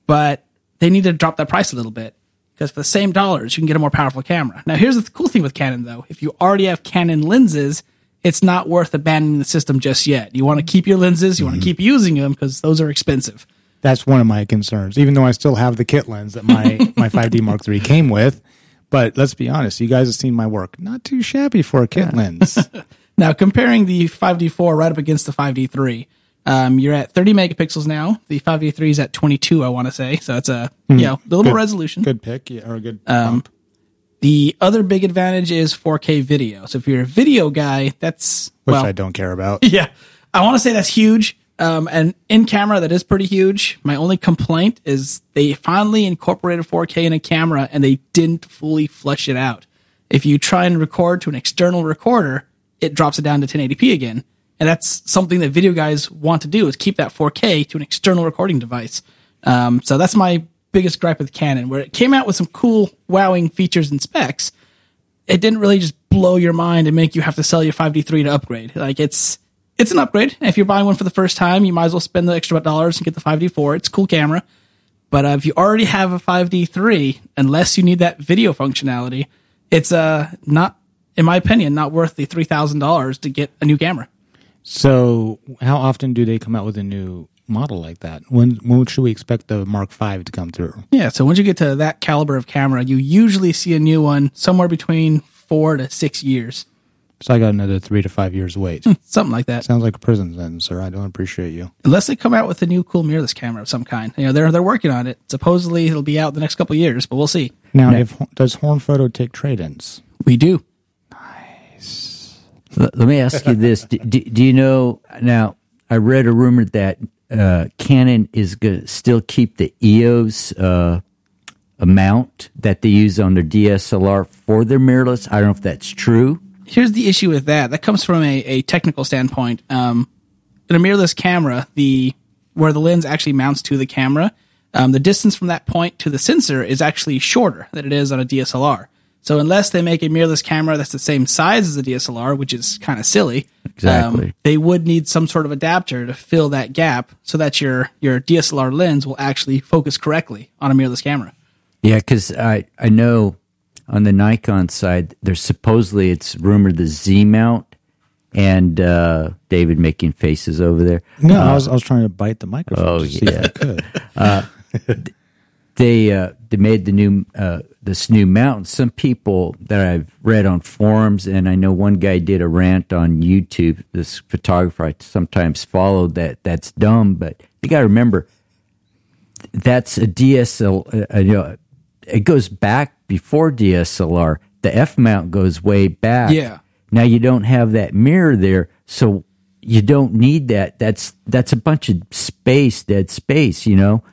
But they need to drop that price a little bit because for the same dollars, you can get a more powerful camera. Now, here's the cool thing with Canon, though. If you already have Canon lenses, it's not worth abandoning the system just yet. You want to keep your lenses, you mm-hmm. want to keep using them because those are expensive. That's one of my concerns, even though I still have the kit lens that my, my 5D Mark III came with. But let's be honest, you guys have seen my work. Not too shabby for a kit yeah. lens. now, comparing the 5D4 right up against the 5D3, um, you're at 30 megapixels now. The 5D3 is at 22, I want to say. So it's a mm. you know, a little good, more resolution. Good pick, yeah, or a good um, The other big advantage is 4K video. So if you're a video guy, that's which well, I don't care about. Yeah, I want to say that's huge. Um, and in camera, that is pretty huge. My only complaint is they finally incorporated 4K in a camera and they didn't fully flesh it out. If you try and record to an external recorder, it drops it down to 1080p again. And that's something that video guys want to do is keep that 4K to an external recording device. Um, so that's my biggest gripe with Canon, where it came out with some cool, wowing features and specs. It didn't really just blow your mind and make you have to sell your 5D3 to upgrade. Like it's, it's an upgrade. If you're buying one for the first time, you might as well spend the extra dollars and get the 5D4. It's a cool camera. But uh, if you already have a 5D3, unless you need that video functionality, it's uh, not, in my opinion, not worth the $3,000 to get a new camera. So, how often do they come out with a new model like that? When when should we expect the Mark V to come through? Yeah, so once you get to that caliber of camera, you usually see a new one somewhere between four to six years. So I got another three to five years wait. Something like that. Sounds like a prison sentence, sir. I don't appreciate you. Unless they come out with a new cool mirrorless camera of some kind. You know, they're they're working on it. Supposedly it'll be out the next couple years, but we'll see. Now, if does Horn Photo take trade-ins? We do. Nice. Let, let me ask you this: do, do, do, you know? Now, I read a rumor that uh, Canon is going to still keep the EOS uh, amount that they use on their DSLR for their mirrorless. I don't know if that's true here's the issue with that. That comes from a, a technical standpoint. Um, in a mirrorless camera, the where the lens actually mounts to the camera, um, the distance from that point to the sensor is actually shorter than it is on a DSLR. So unless they make a mirrorless camera that's the same size as a DSLR, which is kind of silly, Exactly. um, they would need some sort of adapter to fill that gap so that your your DSLR lens will actually focus correctly on a mirrorless camera. Yeah, because I I know on the Nikon side, there's supposedly it's rumored the Z mount, and uh, David making faces over there. No, I was I was trying to bite the microphone. Oh, to see if I could. They uh, they made the new uh, this new mount. Some people that I've read on forums, and I know one guy did a rant on YouTube. This photographer I sometimes follow that that's dumb, but you got to remember that's a DSL. Uh, you know, it goes back before DSLR. The F mount goes way back. Yeah. Now you don't have that mirror there, so you don't need that. That's that's a bunch of space, dead space. You know.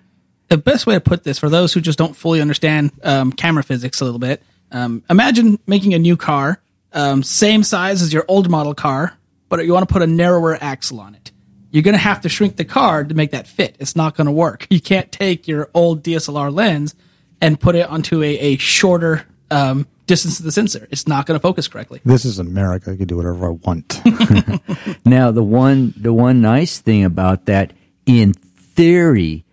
the best way to put this for those who just don't fully understand um, camera physics a little bit um, imagine making a new car um, same size as your old model car but you want to put a narrower axle on it you're going to have to shrink the car to make that fit it's not going to work you can't take your old dslr lens and put it onto a, a shorter um, distance to the sensor it's not going to focus correctly This is America. I can do whatever I want. Now the one the one nice thing about that, in theory,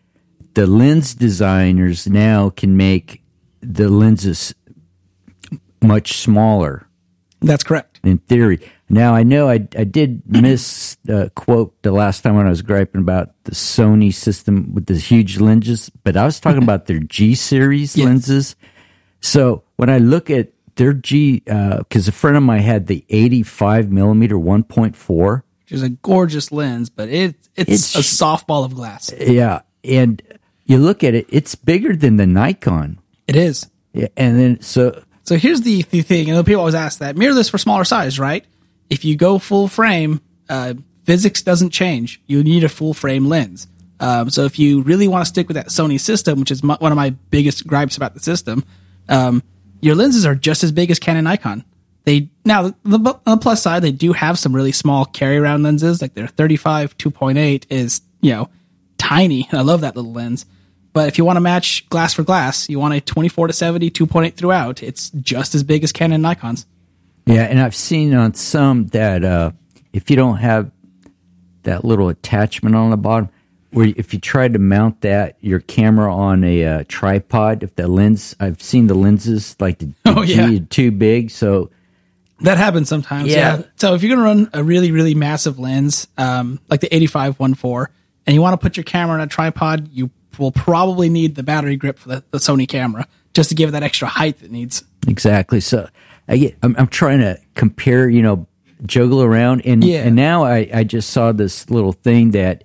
the lens designers now can make the lenses much smaller. that's correct In theory. Now I know I I did miss uh, quote the last time when I was griping about the Sony system with the huge lenses, but I was talking about their G series Yes. lenses. So when I look at their G, because a friend of mine had the 85 millimeter 1.4. which is a gorgeous lens but it, it's, It's- a softball of glass Yeah, and you look at it; it's bigger than the Nikon. it is Yeah, and then so So here's the, the thing, and people always ask that mirrorless for smaller size, right? If you go full frame, uh, physics doesn't change. You need a full frame lens. Um, so if you really want to stick with that Sony system, which is my, one of my biggest gripes about the system, um, your lenses are just as big as Canon Nikon. They now the, the, plus side, they do have some really small carry around lenses, like their 35 2.8 is you know tiny. I love that little lens. But if you want to match glass for glass, you want a 24 to 70 2.8 throughout. It's just as big as Canon Nikon's. Yeah, and I've seen on some that uh, if you don't have that little attachment on the bottom, where if you try to mount that your camera on a uh, tripod, if the lens, I've seen the lenses like the, the Oh, G yeah. is too big, so That happens sometimes. Yeah. Yeah. So if you're going to run a really, really massive lens, um, like the 85-1.4, and you want to put your camera on a tripod, you will probably need the battery grip for the, the Sony camera just to give it that extra height it needs. Exactly. So I get, I'm, I'm trying to compare, you know, juggle around, and Yeah. and now I, I just saw this little thing that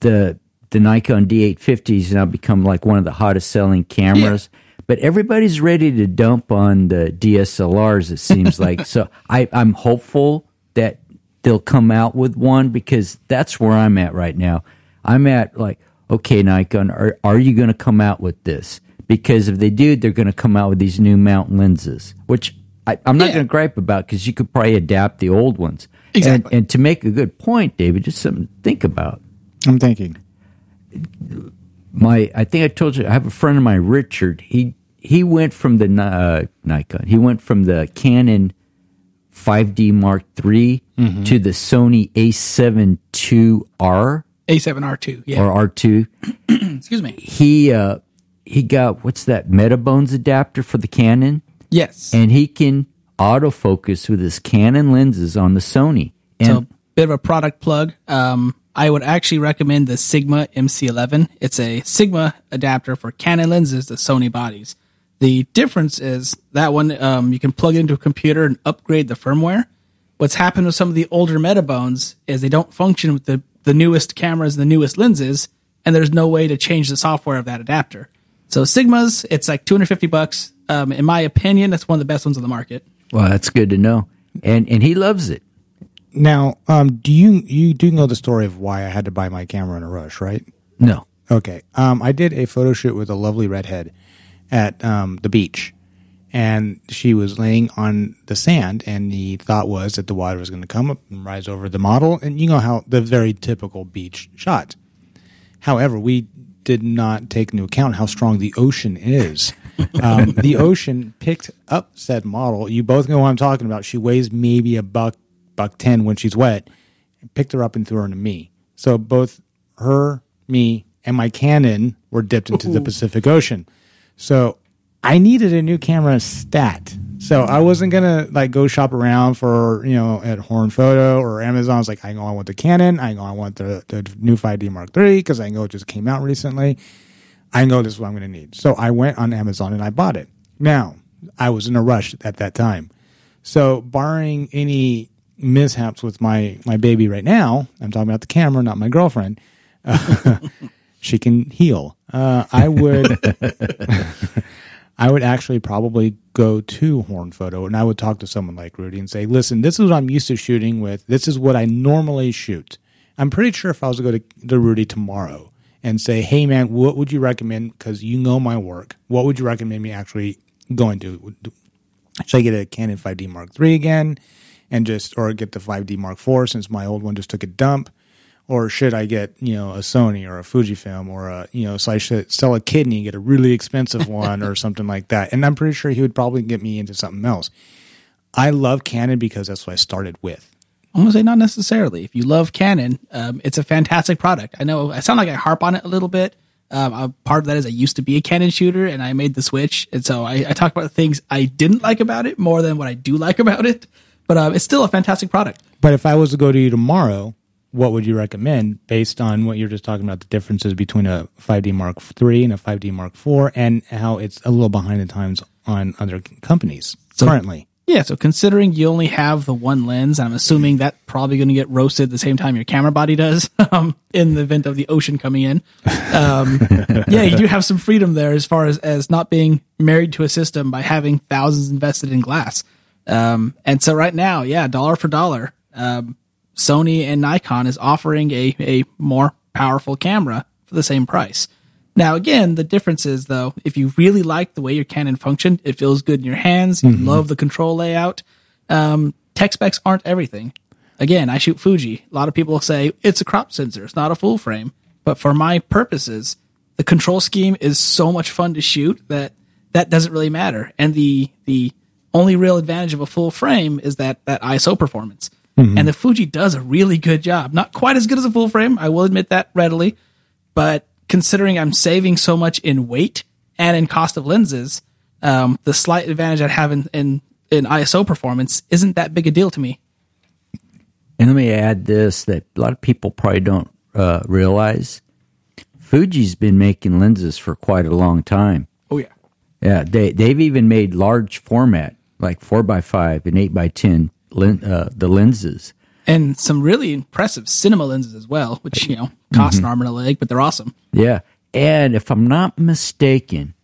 the the Nikon D850 has now become like one of the hottest selling cameras. But everybody's ready to dump on the DSLRs. It seems like so. I I'm hopeful that they'll come out with one because that's where I'm at right now. I'm at like, okay, Nikon, are are you going to come out with this? Because if they do, they're going to come out with these new mount lenses, which I, I'm not Yeah. going to gripe about because you could probably adapt the old ones. Exactly. And, and to make a good point, David, just something to think about. I'm thinking. My, I think I told you, I have a friend of mine, Richard. He he went from the uh, Nikon, he went from the Canon 5D Mark III Mm-hmm. to the Sony A7 II-R A7R2. Yeah. or R2. Excuse me. He uh, he got what's that Metabones adapter for the Canon, Yes. and he can autofocus with his Canon lenses on the Sony. And So, bit of a product plug. Um, I would actually recommend the Sigma MC11. It's a Sigma adapter for Canon lenses to Sony bodies. The difference is that one um, you can plug it into a computer and upgrade the firmware. What's happened with some of the older Metabones is they don't function with the, the newest cameras and the newest lenses, and there's no way to change the software of that adapter. So Sigmas, it's like 250 bucks. Um, in my opinion, that's one of the best ones on the market. well, that's good to know. And and he loves it. Now, um, do you you do know the story of why I had to buy my camera in a rush, right? No. Okay. Um, I did a photo shoot with a lovely redhead at um, the beach, and she was laying on the sand, and the thought was that the water was going to come up and rise over the model, and you know how the very typical beach shot. However, we did not take into account how strong the ocean is. Um, the Ocean picked up said model. You both know what I'm talking about. She weighs maybe a buck, buck ten when she's wet. Picked her up and threw her into me. So both her, me, and my Canon were dipped into Ooh. the Pacific Ocean. So I needed a new camera stat. So I wasn't gonna like go shop around for you know at Horn Photo or Amazon. I was like, I know I want the Canon. I know I want the the new 5D Mark III because I know it just came out recently. I know this is what I'm gonna need. So I went on Amazon and I bought it. Now I was in a rush at that time. So barring any mishaps with my my baby right now, I'm talking about the camera, not my girlfriend. Uh, she can heal. Uh, I would. I would actually probably go to Horn Photo and I would talk to someone like Rudy and say, listen, this is what I'm used to shooting with. This is what I normally shoot. I'm pretty sure if I was to go to, to Rudy tomorrow and say, hey, man, what would you recommend? Because you know my work. What would you recommend me actually going to? Should I get a Canon 5D Mark III again and just, or get the 5D Mark IV since my old one just took a dump? Or should I get you know a Sony or a Fujifilm or a you know so I should sell a kidney and get a really expensive one or something like that and I'm pretty sure he would probably get me into something else. I love Canon because that's what I started with. I'm gonna say not necessarily. If you love Canon, um, it's a fantastic product. I know I sound like I harp on it a little bit. Um, part of that is I used to be a Canon shooter and I made the switch, and so I, I talk about the things I didn't like about it more than what I do like about it. But um, it's still a fantastic product. But if I was to go to you tomorrow what would you recommend based on what you're just talking about the differences between a 5D Mark III and a 5D Mark IV and how it's a little behind the times on other companies so, currently? Yeah, so considering you only have the one lens, I'm assuming that probably going to get roasted the same time your camera body does um, in the event of the ocean coming in. Um, yeah, you do have some freedom there as far as, as not being married to a system by having thousands invested in glass. Um, and so right now, yeah, dollar for dollar, um, Sony and Nikon is offering a, a more powerful camera for the same price. Now, again, the difference is though, if you really like the way your Canon functioned, it feels good in your hands, you mm-hmm. love the control layout, um, tech specs aren't everything. Again, I shoot Fuji. A lot of people say it's a crop sensor, it's not a full frame. But for my purposes, the control scheme is so much fun to shoot that that doesn't really matter. And the the only real advantage of a full frame is that that ISO performance. Mm-hmm. And the Fuji does a really good job. Not quite as good as a full frame, I will admit that readily, but considering I'm saving so much in weight and in cost of lenses, um, the slight advantage I have in, in, in ISO performance isn't that big a deal to me. And let me add this that a lot of people probably don't uh, realize. Fuji's been making lenses for quite a long time. Oh yeah, yeah. They they've even made large format like four by five and eight by ten uh, the lenses and some really impressive cinema lenses as well, which you know cost mm-hmm. an arm and a leg, but they're awesome. Yeah, and if I'm not mistaken,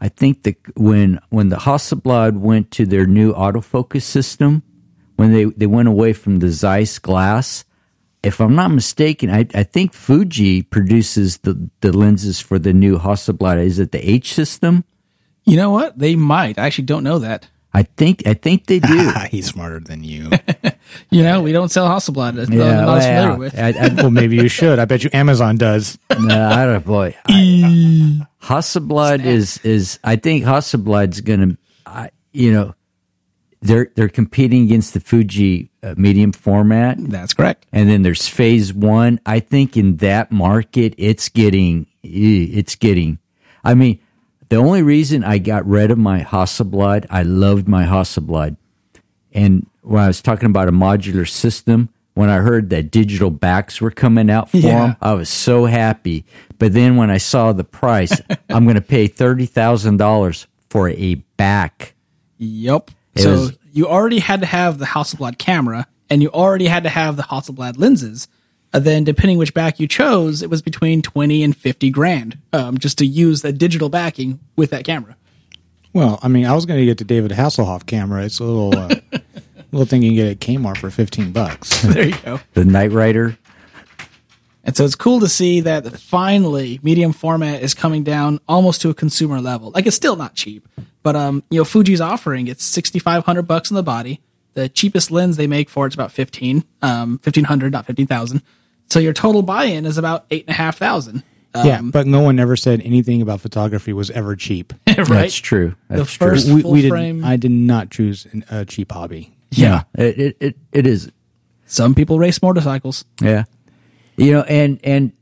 I think that when when the Hasselblad went to their new autofocus system, when they they went away from the Zeiss glass, if I'm not mistaken, I, I think Fuji produces the the lenses for the new Hasselblad. Is it the H system? You know what? They might. I actually don't know that. I think I think they do. He's smarter than you. you know, we don't sell Hasselblad. That's yeah, not well, familiar with. I, I, well, maybe you should. I bet you Amazon does. no, I don't. Boy, I, Hasselblad is is. I think Hasselblad's going to. You know, they're they're competing against the Fuji uh, medium format. That's correct. And then there's Phase One. I think in that market, it's getting it's getting. I mean the only reason I got rid of my Hasselblad, I loved my Hasselblad. And when I was talking about a modular system, when I heard that digital backs were coming out for yeah. them, I was so happy. But then when I saw the price, I'm going to pay $30,000 for a back. Yep. It so was, you already had to have the Hasselblad camera and you already had to have the Hasselblad lenses. Uh, then depending which back you chose, it was between 20 and 50 grand um, just to use that digital backing with that camera. Well, I mean, I was going to get the David Hasselhoff camera. It's a little uh, little thing you can get at Kmart for 15 bucks. there you go. The Knight Rider. And so it's cool to see that finally medium format is coming down almost to a consumer level. Like it's still not cheap, but um, you know, Fuji's offering it's 6500 bucks in the body. The cheapest lens they make for it's about 15, um, 1500, not 15,000. So your total buy-in is about eight and a half thousand. Um, yeah, but no one ever said anything about photography was ever cheap. right. That's true. That's the first true. we, full we did, frame. I did not choose an- a cheap hobby. yeah. It, it it it is. Some people race motorcycles. Yeah. You know, and and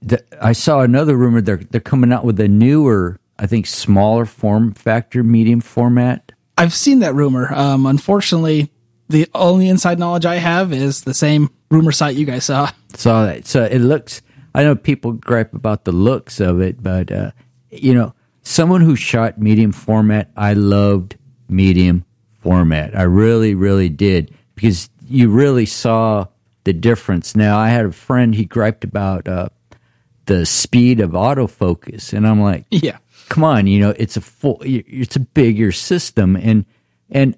the, I saw another rumor they're they're coming out with a newer, I think, smaller form factor, medium format. I've seen that rumor. Um, unfortunately, the only inside knowledge I have is the same rumor site you guys saw. Saw that. So it looks. I know people gripe about the looks of it, but uh, you know, someone who shot medium format, I loved medium format. I really, really did because you really saw the difference. Now, I had a friend he griped about uh, the speed of autofocus, and I'm like, Yeah. come on, you know, it's a full, it's a bigger system, and and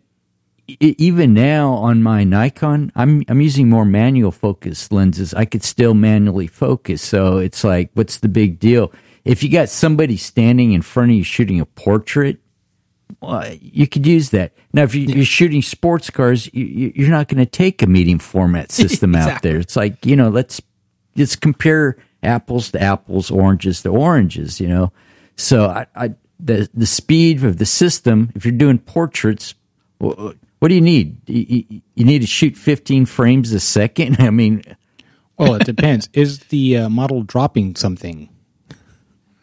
even now on my Nikon, I'm I'm using more manual focus lenses. I could still manually focus, so it's like, what's the big deal? If you got somebody standing in front of you shooting a portrait, well, you could use that. Now, if you, you're shooting sports cars, you, you're not going to take a medium format system out there. It's like you know, let's let's compare apples to apples, oranges to oranges. You know, so I, I the the speed of the system. If you're doing portraits, wh- what do you need? You, you- you need to shoot 15 frames a second. I mean, Well, it depends. Is the uh, model dropping something?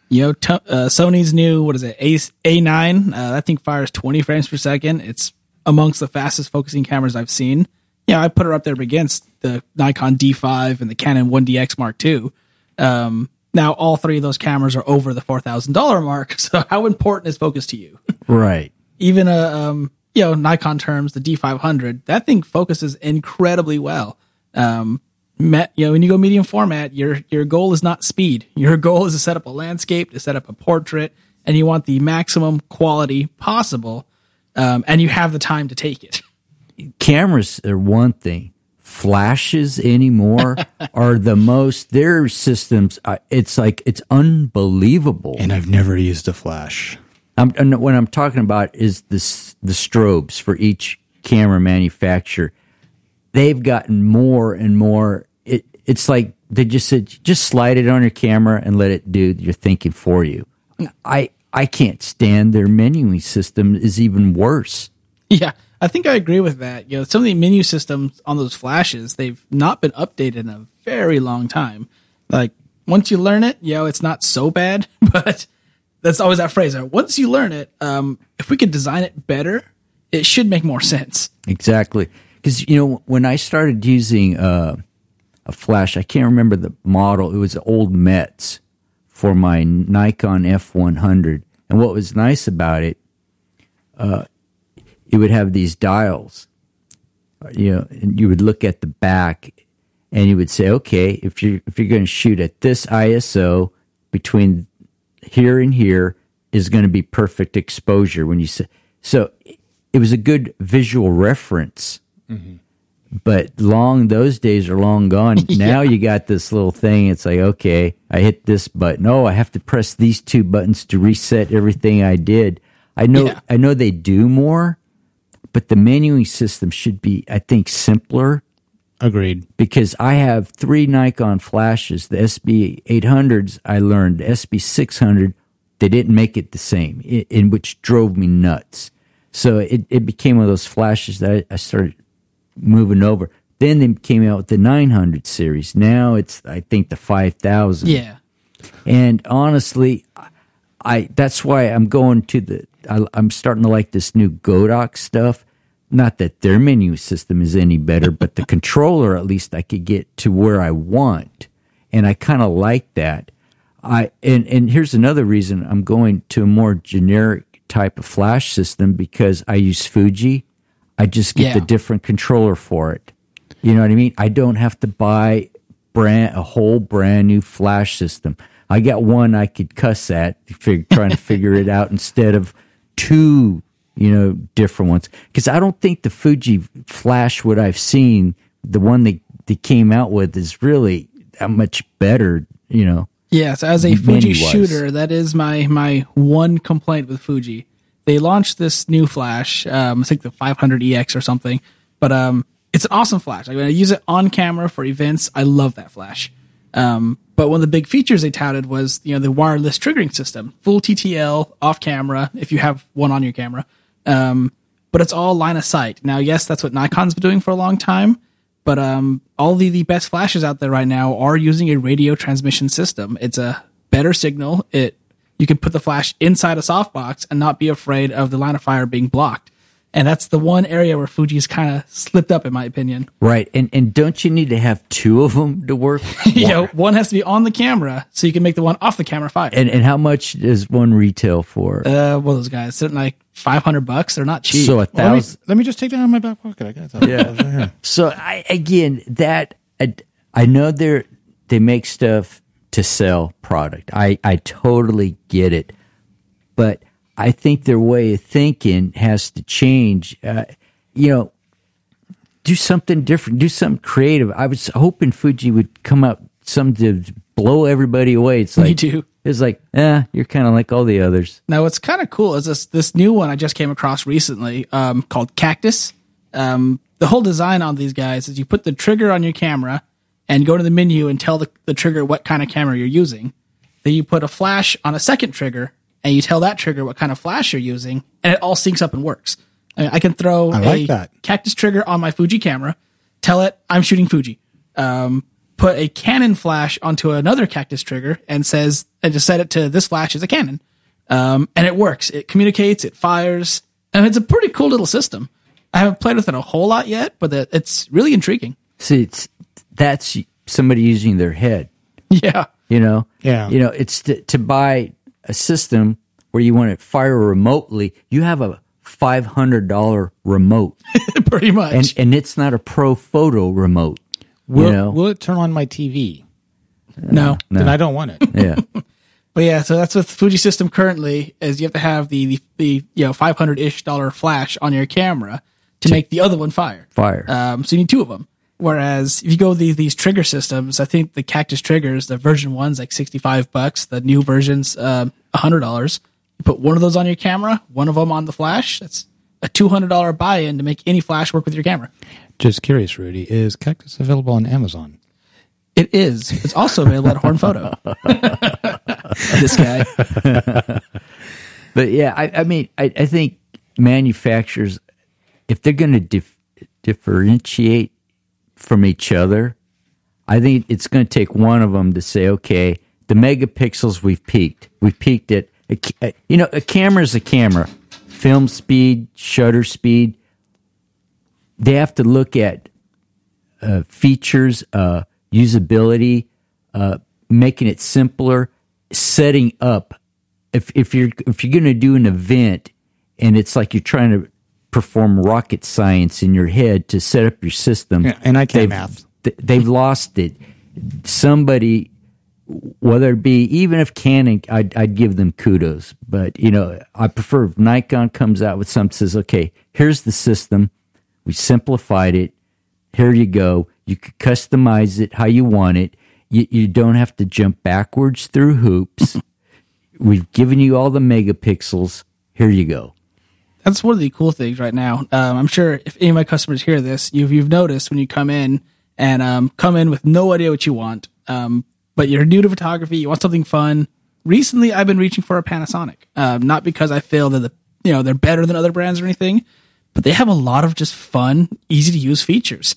You know, t- uh, Sony's new what is it? A A9. Uh, that thing fires 20 frames per second. It's amongst the fastest focusing cameras I've seen. Yeah, I put her up there against the Nikon D5 and the Canon 1DX Mark II. Um, now, all three of those cameras are over the four thousand dollar mark. So, how important is focus to you? right? Even a um, you know Nikon terms, the D500, that thing focuses incredibly well. Um, met, you know, when you go medium format, your your goal is not speed. Your goal is to set up a landscape, to set up a portrait, and you want the maximum quality possible. Um, and you have the time to take it. cameras are one thing. Flashes anymore are the most. Their systems, uh, it's like it's unbelievable. And I've never used a flash. I'm, and what I'm talking about is this, the strobes for each camera manufacturer. They've gotten more and more. It, it's like they just said, just slide it on your camera and let it do your thinking for you. I I can't stand their menuing system is even worse. Yeah, I think I agree with that. You know, some of the menu systems on those flashes, they've not been updated in a very long time. Like once you learn it, you know, it's not so bad, but that's always that phrase. Once you learn it, um, if we could design it better, it should make more sense. Exactly. Because, you know, when I started using uh, a flash, I can't remember the model. It was old Metz for my Nikon F100. And what was nice about it, uh, it would have these dials, you know, and you would look at the back and you would say, okay, if you're, if you're going to shoot at this ISO between here and here is going to be perfect exposure when you say, so it was a good visual reference. Mm-hmm. But long, those days are long gone. Now you got this little thing. It's like, okay, I hit this button. Oh, I have to press these two buttons to reset everything I did. I know, Yeah. I know they do more, but the menuing system should be, I think, simpler Agreed. because I have three Nikon flashes. The SB 800s, I learned. The SB 600, they didn't make it the same, i- in which drove me nuts. So it, it became one of those flashes that I, I started moving over. Then they came out with the 900 series. Now it's, I think, the 5000. Yeah. And honestly, I that's why I'm going to the. I, I'm starting to like this new Godox stuff. Not that their menu system is any better, but the controller at least I could get to where I want, and I kind of like that. I and and here's another reason I'm going to a more generic type of flash system because I use Fuji. I just get the different controller for it. You know what I mean? I don't have to buy brand a whole brand new flash system. I got one I could cuss at, fig, trying to figure it out instead of two, you know, different ones. Because I don't think the Fuji flash, what I've seen, the one they they came out with, is really that much better. You know, Yes, as a Fuji shooter, that is my my one complaint with Fuji. They launched this new flash, um, I think the 500EX or something, but um, it's an awesome flash. Like when I use it on camera for events, I love that flash. Um, but one of the big features they touted was you know the wireless triggering system, full TTL off camera if you have one on your camera. Um, but it's all line of sight. Now, yes, that's what Nikon's been doing for a long time, but um, all the, the best flashes out there right now are using a radio transmission system. It's a better signal. It you can put the flash inside a softbox and not be afraid of the line of fire being blocked. And that's the one area where Fuji's kind of slipped up, in my opinion. Right. And and don't you need to have two of them to work? you know, one has to be on the camera so you can make the one off the camera fire. And and how much does one retail for? Uh, well, those guys sitting like five hundred bucks. They're not cheap. so a Let me, thousand. let me just take that out of my back pocket. I got that. Yeah. So I again that I, I know they're they make stuff to sell product. I I totally get it, but I think their way of thinking has to change. Uh, you know, do something different. Do something creative. I was hoping Fuji would come up something to blow everybody away. It's like too. It's like, eh, you're kind of like all the others. Now, what's kind of cool is this this new one I just came across recently, um, called Cactus. Um, the whole design on these guys is you put the trigger on your camera and go to the menu and tell the, the trigger what kind of camera you're using. Then you put a flash on a second trigger and you tell that trigger what kind of flash you're using, and it all syncs up and works. I, mean, I can throw I a like that. Cactus trigger on my Fuji camera, tell it I'm shooting Fuji. Um, put a Canon flash onto another Cactus trigger and says, and just set it to this flash is a Canon. Um, and it works. It communicates, it fires, and it's a pretty cool little system. I haven't played with it a whole lot yet, but it- it's really intriguing. See, it's that's somebody using their head. Yeah. You know, Yeah. You know, it's to, to buy a system where you want to fire remotely. You have a five hundred dollar remote, pretty much. and and it's not a pro photo remote. Will, you know, will it turn on my TV? no. Then I don't want it. yeah, But yeah, so that's with Fuji system currently is you have to have the the, the you know five hundred ish dollar flash on your camera to make the other one fire. fire. Um, so you need two of them. Whereas if you go the, these trigger systems, I think the Cactus triggers, the version one's like sixty five bucks. The new version's um, hundred dollars. You put one of those on your camera, one of them on the flash. That's a two hundred dollar buy in to make any flash work with your camera. Just curious, Rudy. Is Cactus available on Amazon? It is. It's also available at Horn Photo. this guy. But yeah, I, I mean, I, I think manufacturers, if they're going to dif- differentiate from each other, I think it's going to take one of them to say, okay, the megapixels we've peaked. We've peaked ca- uh, you know, a camera is a camera. Film speed, shutter speed. They have to look at uh, features, uh, usability, uh, making it simpler, setting up if if you're if you're going to do an event and it's like you're trying to perform rocket science in your head to set up your system, Yeah, and I can't they've, math. th- They've lost it. Somebody, whether it be even if Canon, I'd, I'd give them kudos, but you know I prefer if Nikon comes out with something says, okay, here's the system, we simplified it. Here you go. You can customize it how you want it. You, you don't have to jump backwards through hoops. We've given you all the megapixels. Here you go. That's one of the cool things right now. Um, I'm sure if any of my customers hear this, you've you've noticed when you come in and um, come in with no idea what you want, um, but you're new to photography, you want something fun. Recently, I've been reaching for a Panasonic, um, not because I feel that the you know they're better than other brands or anything, but they have a lot of just fun, easy to use features.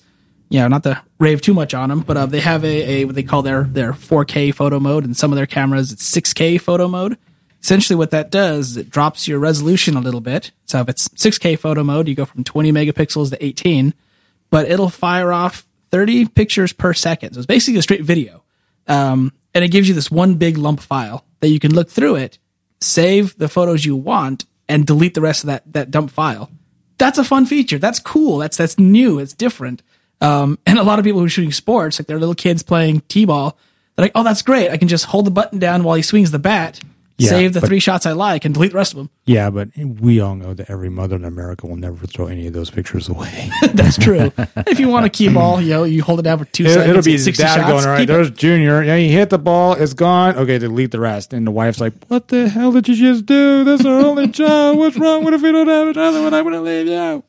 You know, not to rave too much on them, but uh, they have a, a what they call their their 4K photo mode, and some of their cameras it's 6K photo mode essentially what that does is it drops your resolution a little bit. So if it's 6K photo mode, you go from 20 megapixels to 18, but it'll fire off 30 pictures per second. So it's basically a straight video. Um, and it gives you this one big lump file that you can look through it, save the photos you want, and delete the rest of that, that dump file. That's a fun feature. That's cool. That's, that's new. It's different. Um, and a lot of people who are shooting sports, like they're little kids playing t-ball, they're like, oh, that's great. I can just hold the button down while he swings the bat, Yeah, save the but- three shots I like, and delete the rest of them. Yeah, but we all know that every mother in America will never throw any of those pictures away. That's true. if you want a key ball, you know, you hold it down for two seconds. It'll be 60 dad shots, going, all right, keep it. there's Junior. Yeah, he hit the ball. It's gone. Okay, delete the rest. And the wife's like, what the hell did you just do? That's our only child. What's wrong? What if we don't have another one? I'm going to leave you.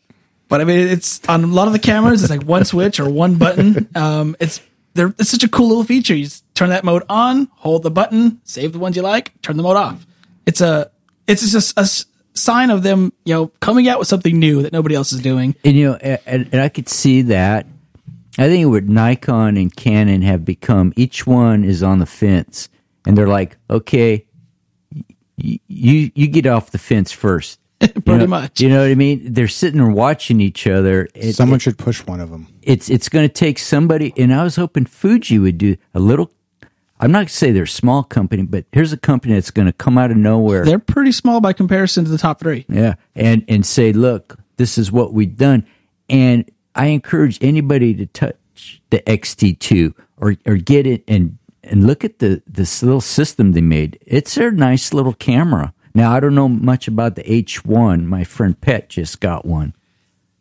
But I mean, it's on a lot of the cameras. It's like one switch or one button. Um, it's they're, it's such a cool little feature. You just turn that mode on, hold the button, save the ones you like, turn the mode off. It's a it's just a s- sign of them, you know, coming out with something new that nobody else is doing. And you know, and, and I could see that. I think what Nikon and Canon have become, each one is on the fence, and they're like, okay, you you get off the fence first. Pretty You know- much. You know what I mean? They're sitting there watching each other. It- Someone should push one of them. it's it's going to take somebody and i was hoping fuji would do a little i'm not going to say they're a small company but here's a company that's going to come out of nowhere They're pretty small by comparison to the top three. yeah and and say look this is what we've done and i encourage anybody to touch the xt2 or or get it and and look at the this little system they made it's their nice little camera now i don't know much about the h1 my friend pet just got one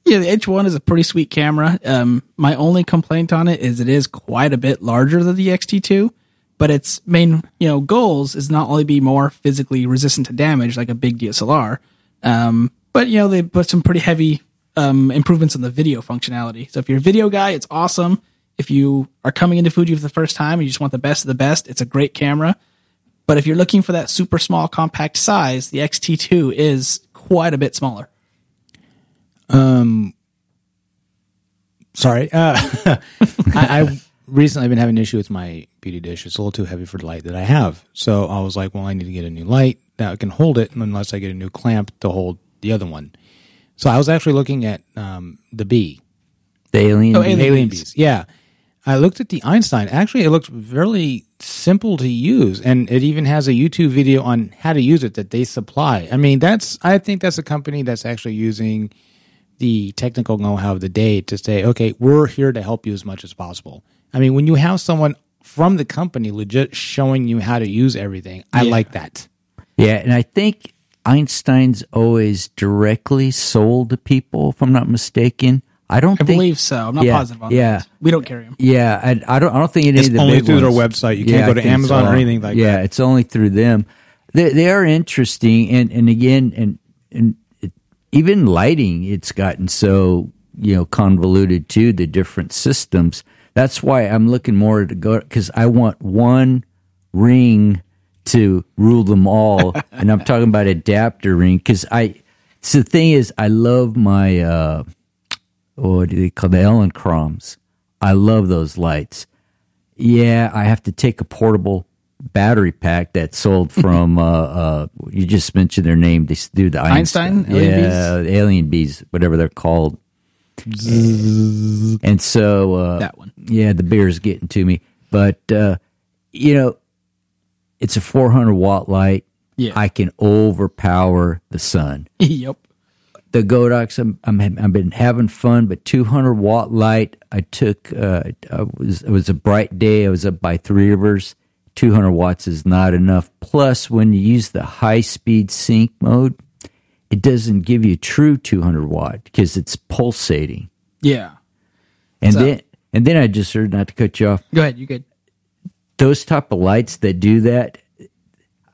Yeah, the H1 is a pretty sweet camera. Um, my only complaint on it is it is quite a bit larger than the XT2, but its main, you know, goals is not only be more physically resistant to damage like a big DSLR, um, but you know they put some pretty heavy um, improvements in the video functionality. So if you're a video guy, it's awesome. If you are coming into Fuji for the first time and you just want the best of the best, it's a great camera. But if you're looking for that super small compact size, the XT2 is quite a bit smaller. Um, Sorry. Uh, I, I recently been having an issue with my beauty dish. It's a little too heavy for the light that I have. So I was like, well, I need to get a new light that can hold it unless I get a new clamp to hold the other one. So I was actually looking at um, the B, the alien, Oh, alien Alien bees. bees. Yeah. I looked at the Einstein. Actually, it looked really simple to use, and it even has a YouTube video on how to use it that they supply. I mean, that's I think that's a company that's actually using the technical know-how of the day to say, okay, we're here to help you as much as possible. I mean, when you have someone from the company legit showing you how to use everything, I Yeah. like that. Yeah, and I think Einstein's always directly sold to people, if I'm not mistaken. I don't I think, believe so. I'm not Yeah, positive on yeah. that. We don't carry them. Yeah, I, I don't. I don't think any It's of the only big through their website. You can't go I to think Amazon or anything like yeah, that. Yeah, it's only through them. They they are interesting, and and again, and and it, even lighting, it's gotten so you know convoluted too. The different systems. That's why I'm looking more to go because I want one ring to rule them all, and I'm talking about adapter ring because I. So the thing is, I love my. uh do they call the Elinchroms? I love those lights. Yeah, I have to take a portable battery pack that sold from. uh, uh, you just mentioned their name. They do the Einstein? Alien yeah, alien bees, whatever they're called. and so uh, That one. yeah, the beer's getting to me, but uh, you know, it's a 400 watt light. Yeah. I can overpower the sun yep. The Godox. I'm, I'm I've been having fun, but 200 watt light. I took. Uh, I was it was a bright day. I was up by Three Rivers. 200 watts is not enough. Plus, when you use the high speed sync mode, it doesn't give you true 200 watt because it's pulsating. Yeah. And So- then and then I just heard not to cut you off. Go ahead. You good? Those type of lights that do that,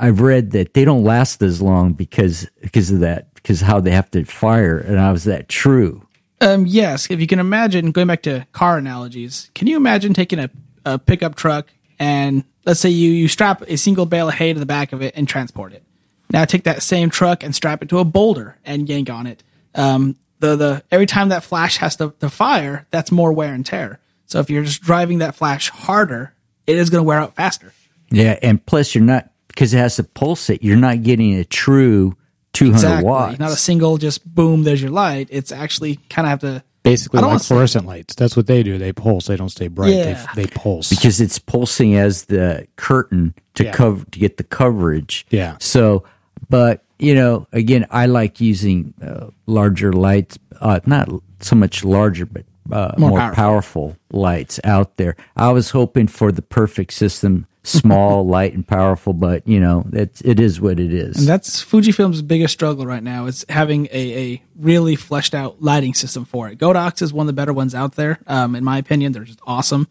I've read that they don't last as long because because of that because how they have to fire. And I was that true. Um, yes. If you can imagine, going back to car analogies, can you imagine taking a, a pickup truck and let's say you, you strap a single bale of hay to the back of it and transport it. Now take that same truck and strap it to a boulder and yank on it. Um, the, the, every time that flash has to, to fire, that's more wear and tear. So if you're just driving that flash harder, it is going to wear out faster. Yeah, and plus you're not because it has to pulse it. You're not getting a true 200 Exactly. watts. Not a single just boom, there's your light. It's actually kind of have to Basically, like wanna say- fluorescent lights. That's what they do. They pulse. They don't stay bright. Yeah. They, they pulse. because it's pulsing as the curtain to Yeah. cover to get the coverage. Yeah. So, but you know, again, I like using uh, larger lights. Uh, not so much larger, but uh, More more, powerful. powerful. lights out there. I was hoping for the perfect system, small, light, and powerful. But you know, it's it is what it is. And that's Fujifilm's biggest struggle right now is having a, a really fleshed out lighting system for it. Godox is one of the better ones out there. Um, in my opinion, they're just awesome.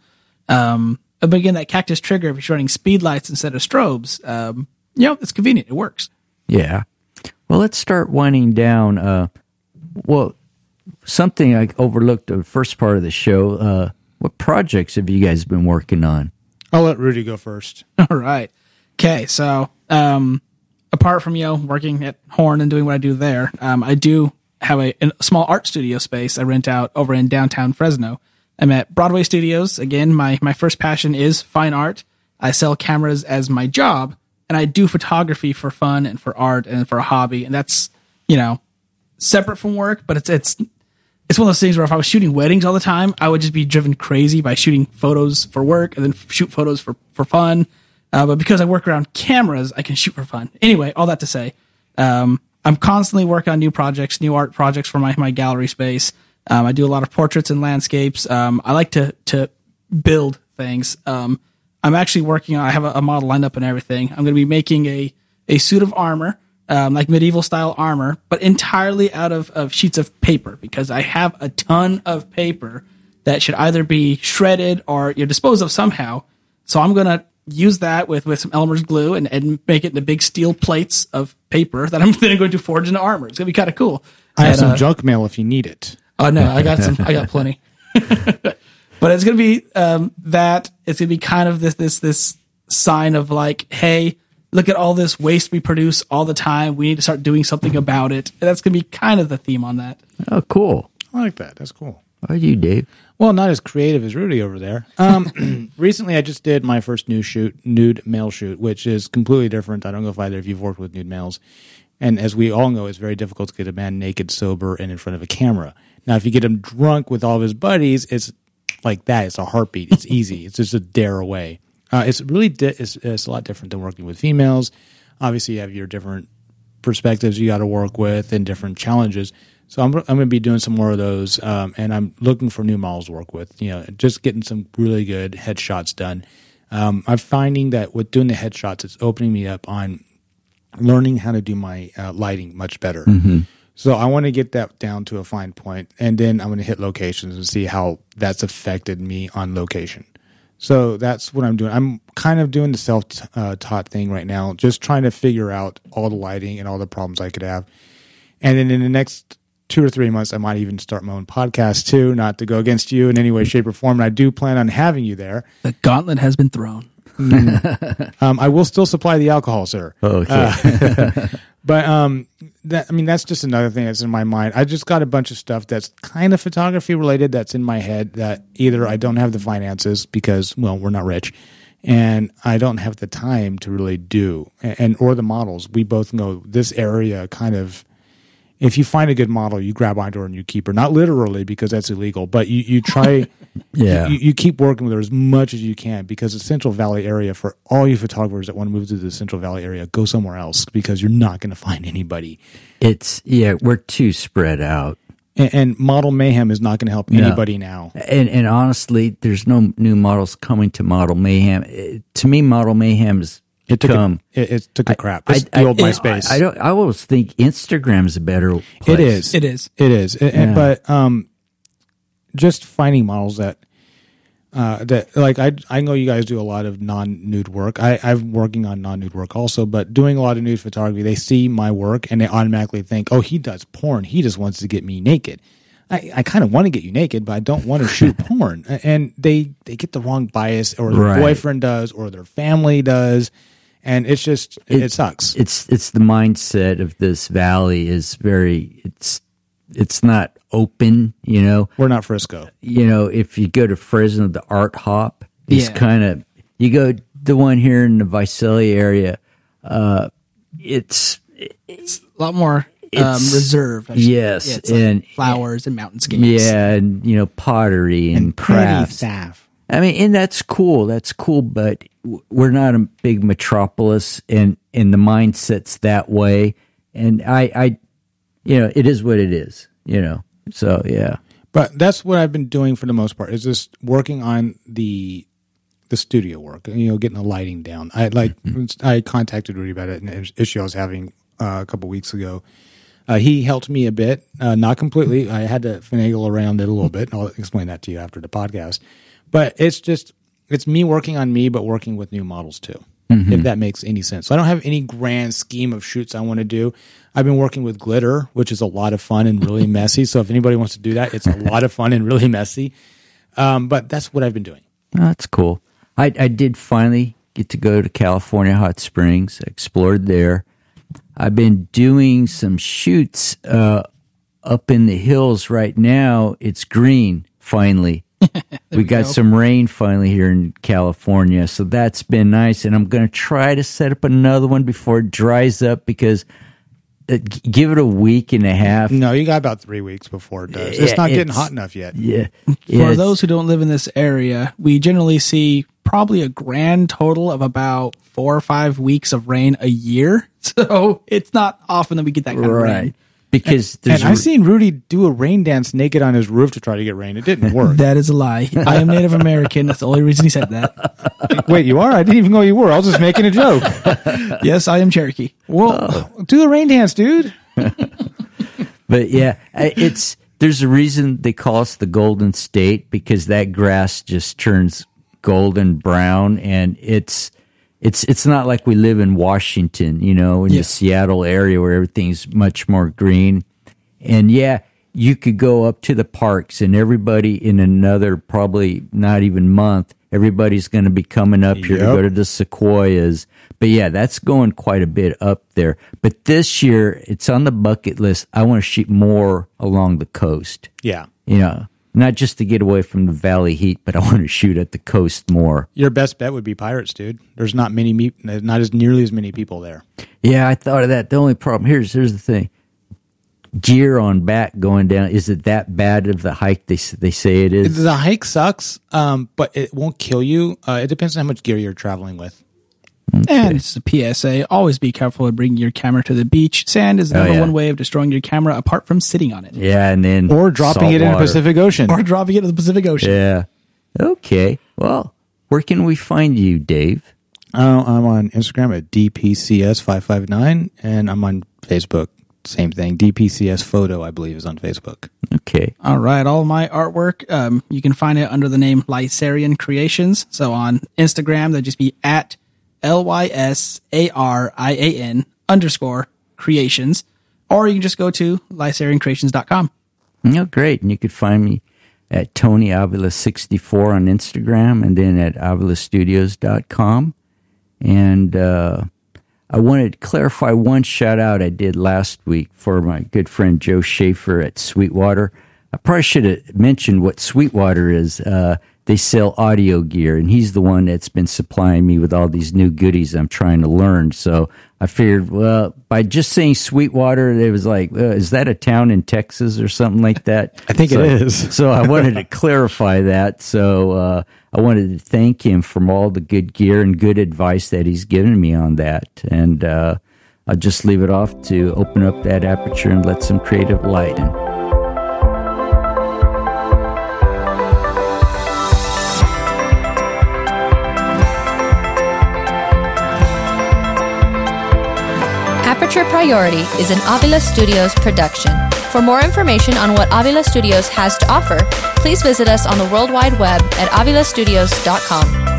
Um, but again, that cactus trigger, if you're running speed lights instead of strobes, um, you know, it's convenient. It works. Yeah. Well, let's start winding down. Uh, well, something I overlooked the first part of the show. Uh, What projects have you guys been working on? I'll let Rudy go first. All right. Okay, so um, apart from you know working at Horn and doing what I do there, um, I do have a, a, small art studio space I rent out over in downtown Fresno. I'm at Broadway Studios. Again, my my first passion is fine art. I sell cameras as my job, and I do photography for fun and for art and for a hobby, and that's you know separate from work, but it's it's it's one of those things where if I was shooting weddings all the time, I would just be driven crazy by shooting photos for work and then shoot photos for for fun. Uh, but because I work around cameras, I can shoot for fun. Anyway, all that to say, um, I'm constantly working on new projects, new art projects for my my gallery space. Um, I do a lot of portraits and landscapes. Um, I like to to build things. Um, I'm actually working on. I have a, a model lined up and everything. I'm going to be making a a suit of armor um, like medieval style armor, but entirely out of, of sheets of paper because I have a ton of paper that should either be shredded or you know, disposed of somehow. So I'm going to use that with, with some Elmer's glue and, and make it into big steel plates of paper that I'm then going to forge into armor. It's going to be kind of cool. I have And, some uh, junk mail if you need it. Oh no, I got some. I got plenty. but it's gonna be um, that. It's gonna be kind of this this this sign of like, hey, look at all this waste we produce all the time. We need to start doing something about it. And that's gonna be kind of the theme on that. Oh, cool. I like that. That's cool. How are you, Dave? Well, not as creative as Rudy over there. Um, recently, I just did my first nude shoot, nude male shoot, which is completely different. I don't know if either of you've worked with nude males. And as we all know, it's very difficult to get a man naked, sober, and in front of a camera. Now, if you get him drunk with all of his buddies, it's like that. It's a heartbeat. It's easy. It's just a dare away. Uh, it's really di- it's, it's a lot different than working with females. Obviously, you have your different perspectives you got to work with and different challenges. So I'm, I'm going to be doing some more of those, um, and I'm looking for new models to work with. You know, just getting some really good headshots done. Um, I'm finding that with doing the headshots, it's opening me up on learning how to do my uh, lighting much better. So I want to get that down to a fine point, and then I'm going to hit locations and see how that's affected me on location. So that's what I'm doing. I'm kind of doing the self uh, taught thing right now, just trying to figure out all the lighting and all the problems I could have. And then in the next two or three months, I might even start my own podcast too, not to go against you in any way, shape, or form. And I do plan on having you there. The gauntlet has been thrown. Um, I will still supply the alcohol, sir. Okay. But um, that I mean, that's just another thing that's in my mind. I just got a bunch of stuff that's kind of photography related that's in my head that either I don't have the finances because well, we're not rich, and I don't have the time to really do, and, and or the models. We both know this area kind of. If you find a good model, you grab onto her and you keep her. Not literally because that's illegal, but you, you try Yeah. you, you keep working with her as much as you can because the Central Valley area, for all you photographers that want to move to the Central Valley area, go somewhere else because you're not going to find anybody. it's yeah, we're too spread out. And, and Model Mayhem is not going to help anybody now. And and honestly, there's no new models coming to Model Mayhem. Eh, to me, Model Mayhem is It took come. a, it, it took a crap. I, It's I, the old I- MySpace. I, don't. I always think Instagram's a better. Place. It is. It is. It is. And- and- but um, just finding models that uh, that like I I know you guys do a lot of non nude work. I I'm working on non nude work also, but doing a lot of nude photography, they see my work and they automatically think, oh, he does porn. He just wants to get me naked. I, I kind of want to get you naked, but I don't want to shoot porn. And they they get the wrong bias, or their Right. boyfriend does, or their family does, and it's just it, it sucks. It's it's the mindset of this valley is very. It's it's not open. You know. We're not Frisco. you know, if you go to Fresno, the Art Hop is Yeah. kind of you go the one here in the Visalia area. Uh, it's it's A lot more um, It's- reserved. I yes, Yeah, it's like and- flowers and mountainscapes. yeah, and you know pottery and, crafts. staff. I mean, and that's cool. That's cool, but we're not a big metropolis, and and the mindset's that way. And I, I, you know, it is what it is. You know, so yeah. But that's what I've been doing for the most part is just working on the the studio work. You know, getting the lighting down. I like I contacted Rudy about it and an issue I was having uh, a couple weeks ago. Uh, he helped me a bit, uh, not completely. I had to finagle around it a little bit. and I'll explain that to you after the podcast. But it's just it's me working on me, but working with new models too. If that makes any sense. So I don't have any grand scheme of shoots I want to do. I've been working with glitter, which is a lot of fun and really messy. So if anybody wants to do that, it's a lot of fun and really messy. Um, but that's what I've been doing. Oh, that's cool. I, I did finally get to go to California Hot Springs. explored there. I've been doing some shoots uh, up in the hills right now. It's green finally. we got go. some rain finally here in California, so that's been nice. And I'm going to try to set up another one before it dries up because uh, give it a week and a half. No, you got about three weeks before it does. It's not getting hot enough yet. Yeah. For those who don't live in this area, we generally see probably a grand total of about four or five weeks of rain a year. So it's not often that we get that kind right. of rain because and, and I've seen Rudy do a rain dance naked on his roof to try to get rain. It didn't work. that is a lie. I am Native American. That's the only reason he said that. Wait, you are? I didn't even know you were. I was just making a joke. yes, I am Cherokee. Well, oh. do the rain dance, dude. but yeah, it's there's a reason they call us the Golden State because that grass just turns golden brown and it's it's it's not like we live in Washington, you know, in yeah. the Seattle area where everything's much more green. And yeah, you could go up to the parks and everybody in another probably not even month, everybody's going to be coming up here yep. to go to the sequoias. But yeah, that's going quite a bit up there. But this year, it's on the bucket list. I want to shoot more along the coast. Yeah. You know, not just to get away from the valley heat, but I want to shoot at the coast more. Your best bet would be Pirates, dude. There's not many, not as nearly as many people there. Yeah, I thought of that. The only problem here's here's the thing: gear on back going down. Is it that bad of the hike? They they say it is. The hike sucks, um, but it won't kill you. Uh, it depends on how much gear you're traveling with. Okay. And it's a PSA. Always be careful of bringing your camera to the beach. Sand is the oh, number yeah. one way of destroying your camera apart from sitting on it. Yeah, and then or dropping it in the Pacific Ocean. Or dropping it in the Pacific Ocean. Yeah. Okay. Well, where can we find you, Dave? Uh, I'm on Instagram at dpcs559 and I'm on Facebook. Same thing. DPCS photo, I believe, is on Facebook. Okay. All right. All my artwork, um, you can find it under the name Lysarian Creations. So on Instagram, they'll just be at L Y S A R I A N underscore creations, or you can just go to lysariancreations.com. Oh, great. And you could find me at Tony Avila 64 on Instagram and then at avilastudios.com. And uh, I wanted to clarify one shout out I did last week for my good friend Joe Schaefer at Sweetwater. I probably should have mentioned what Sweetwater is. Uh, they sell audio gear, and he's the one that's been supplying me with all these new goodies I'm trying to learn. So I figured, well, by just saying Sweetwater, it was like, uh, is that a town in Texas or something like that? I think so, it is. so I wanted to clarify that. So uh, I wanted to thank him for all the good gear and good advice that he's given me on that. And uh, I'll just leave it off to open up that aperture and let some creative light in. Aperture Priority is an Avila Studios production. For more information on what Avila Studios has to offer, please visit us on the World Wide Web at avilastudios.com.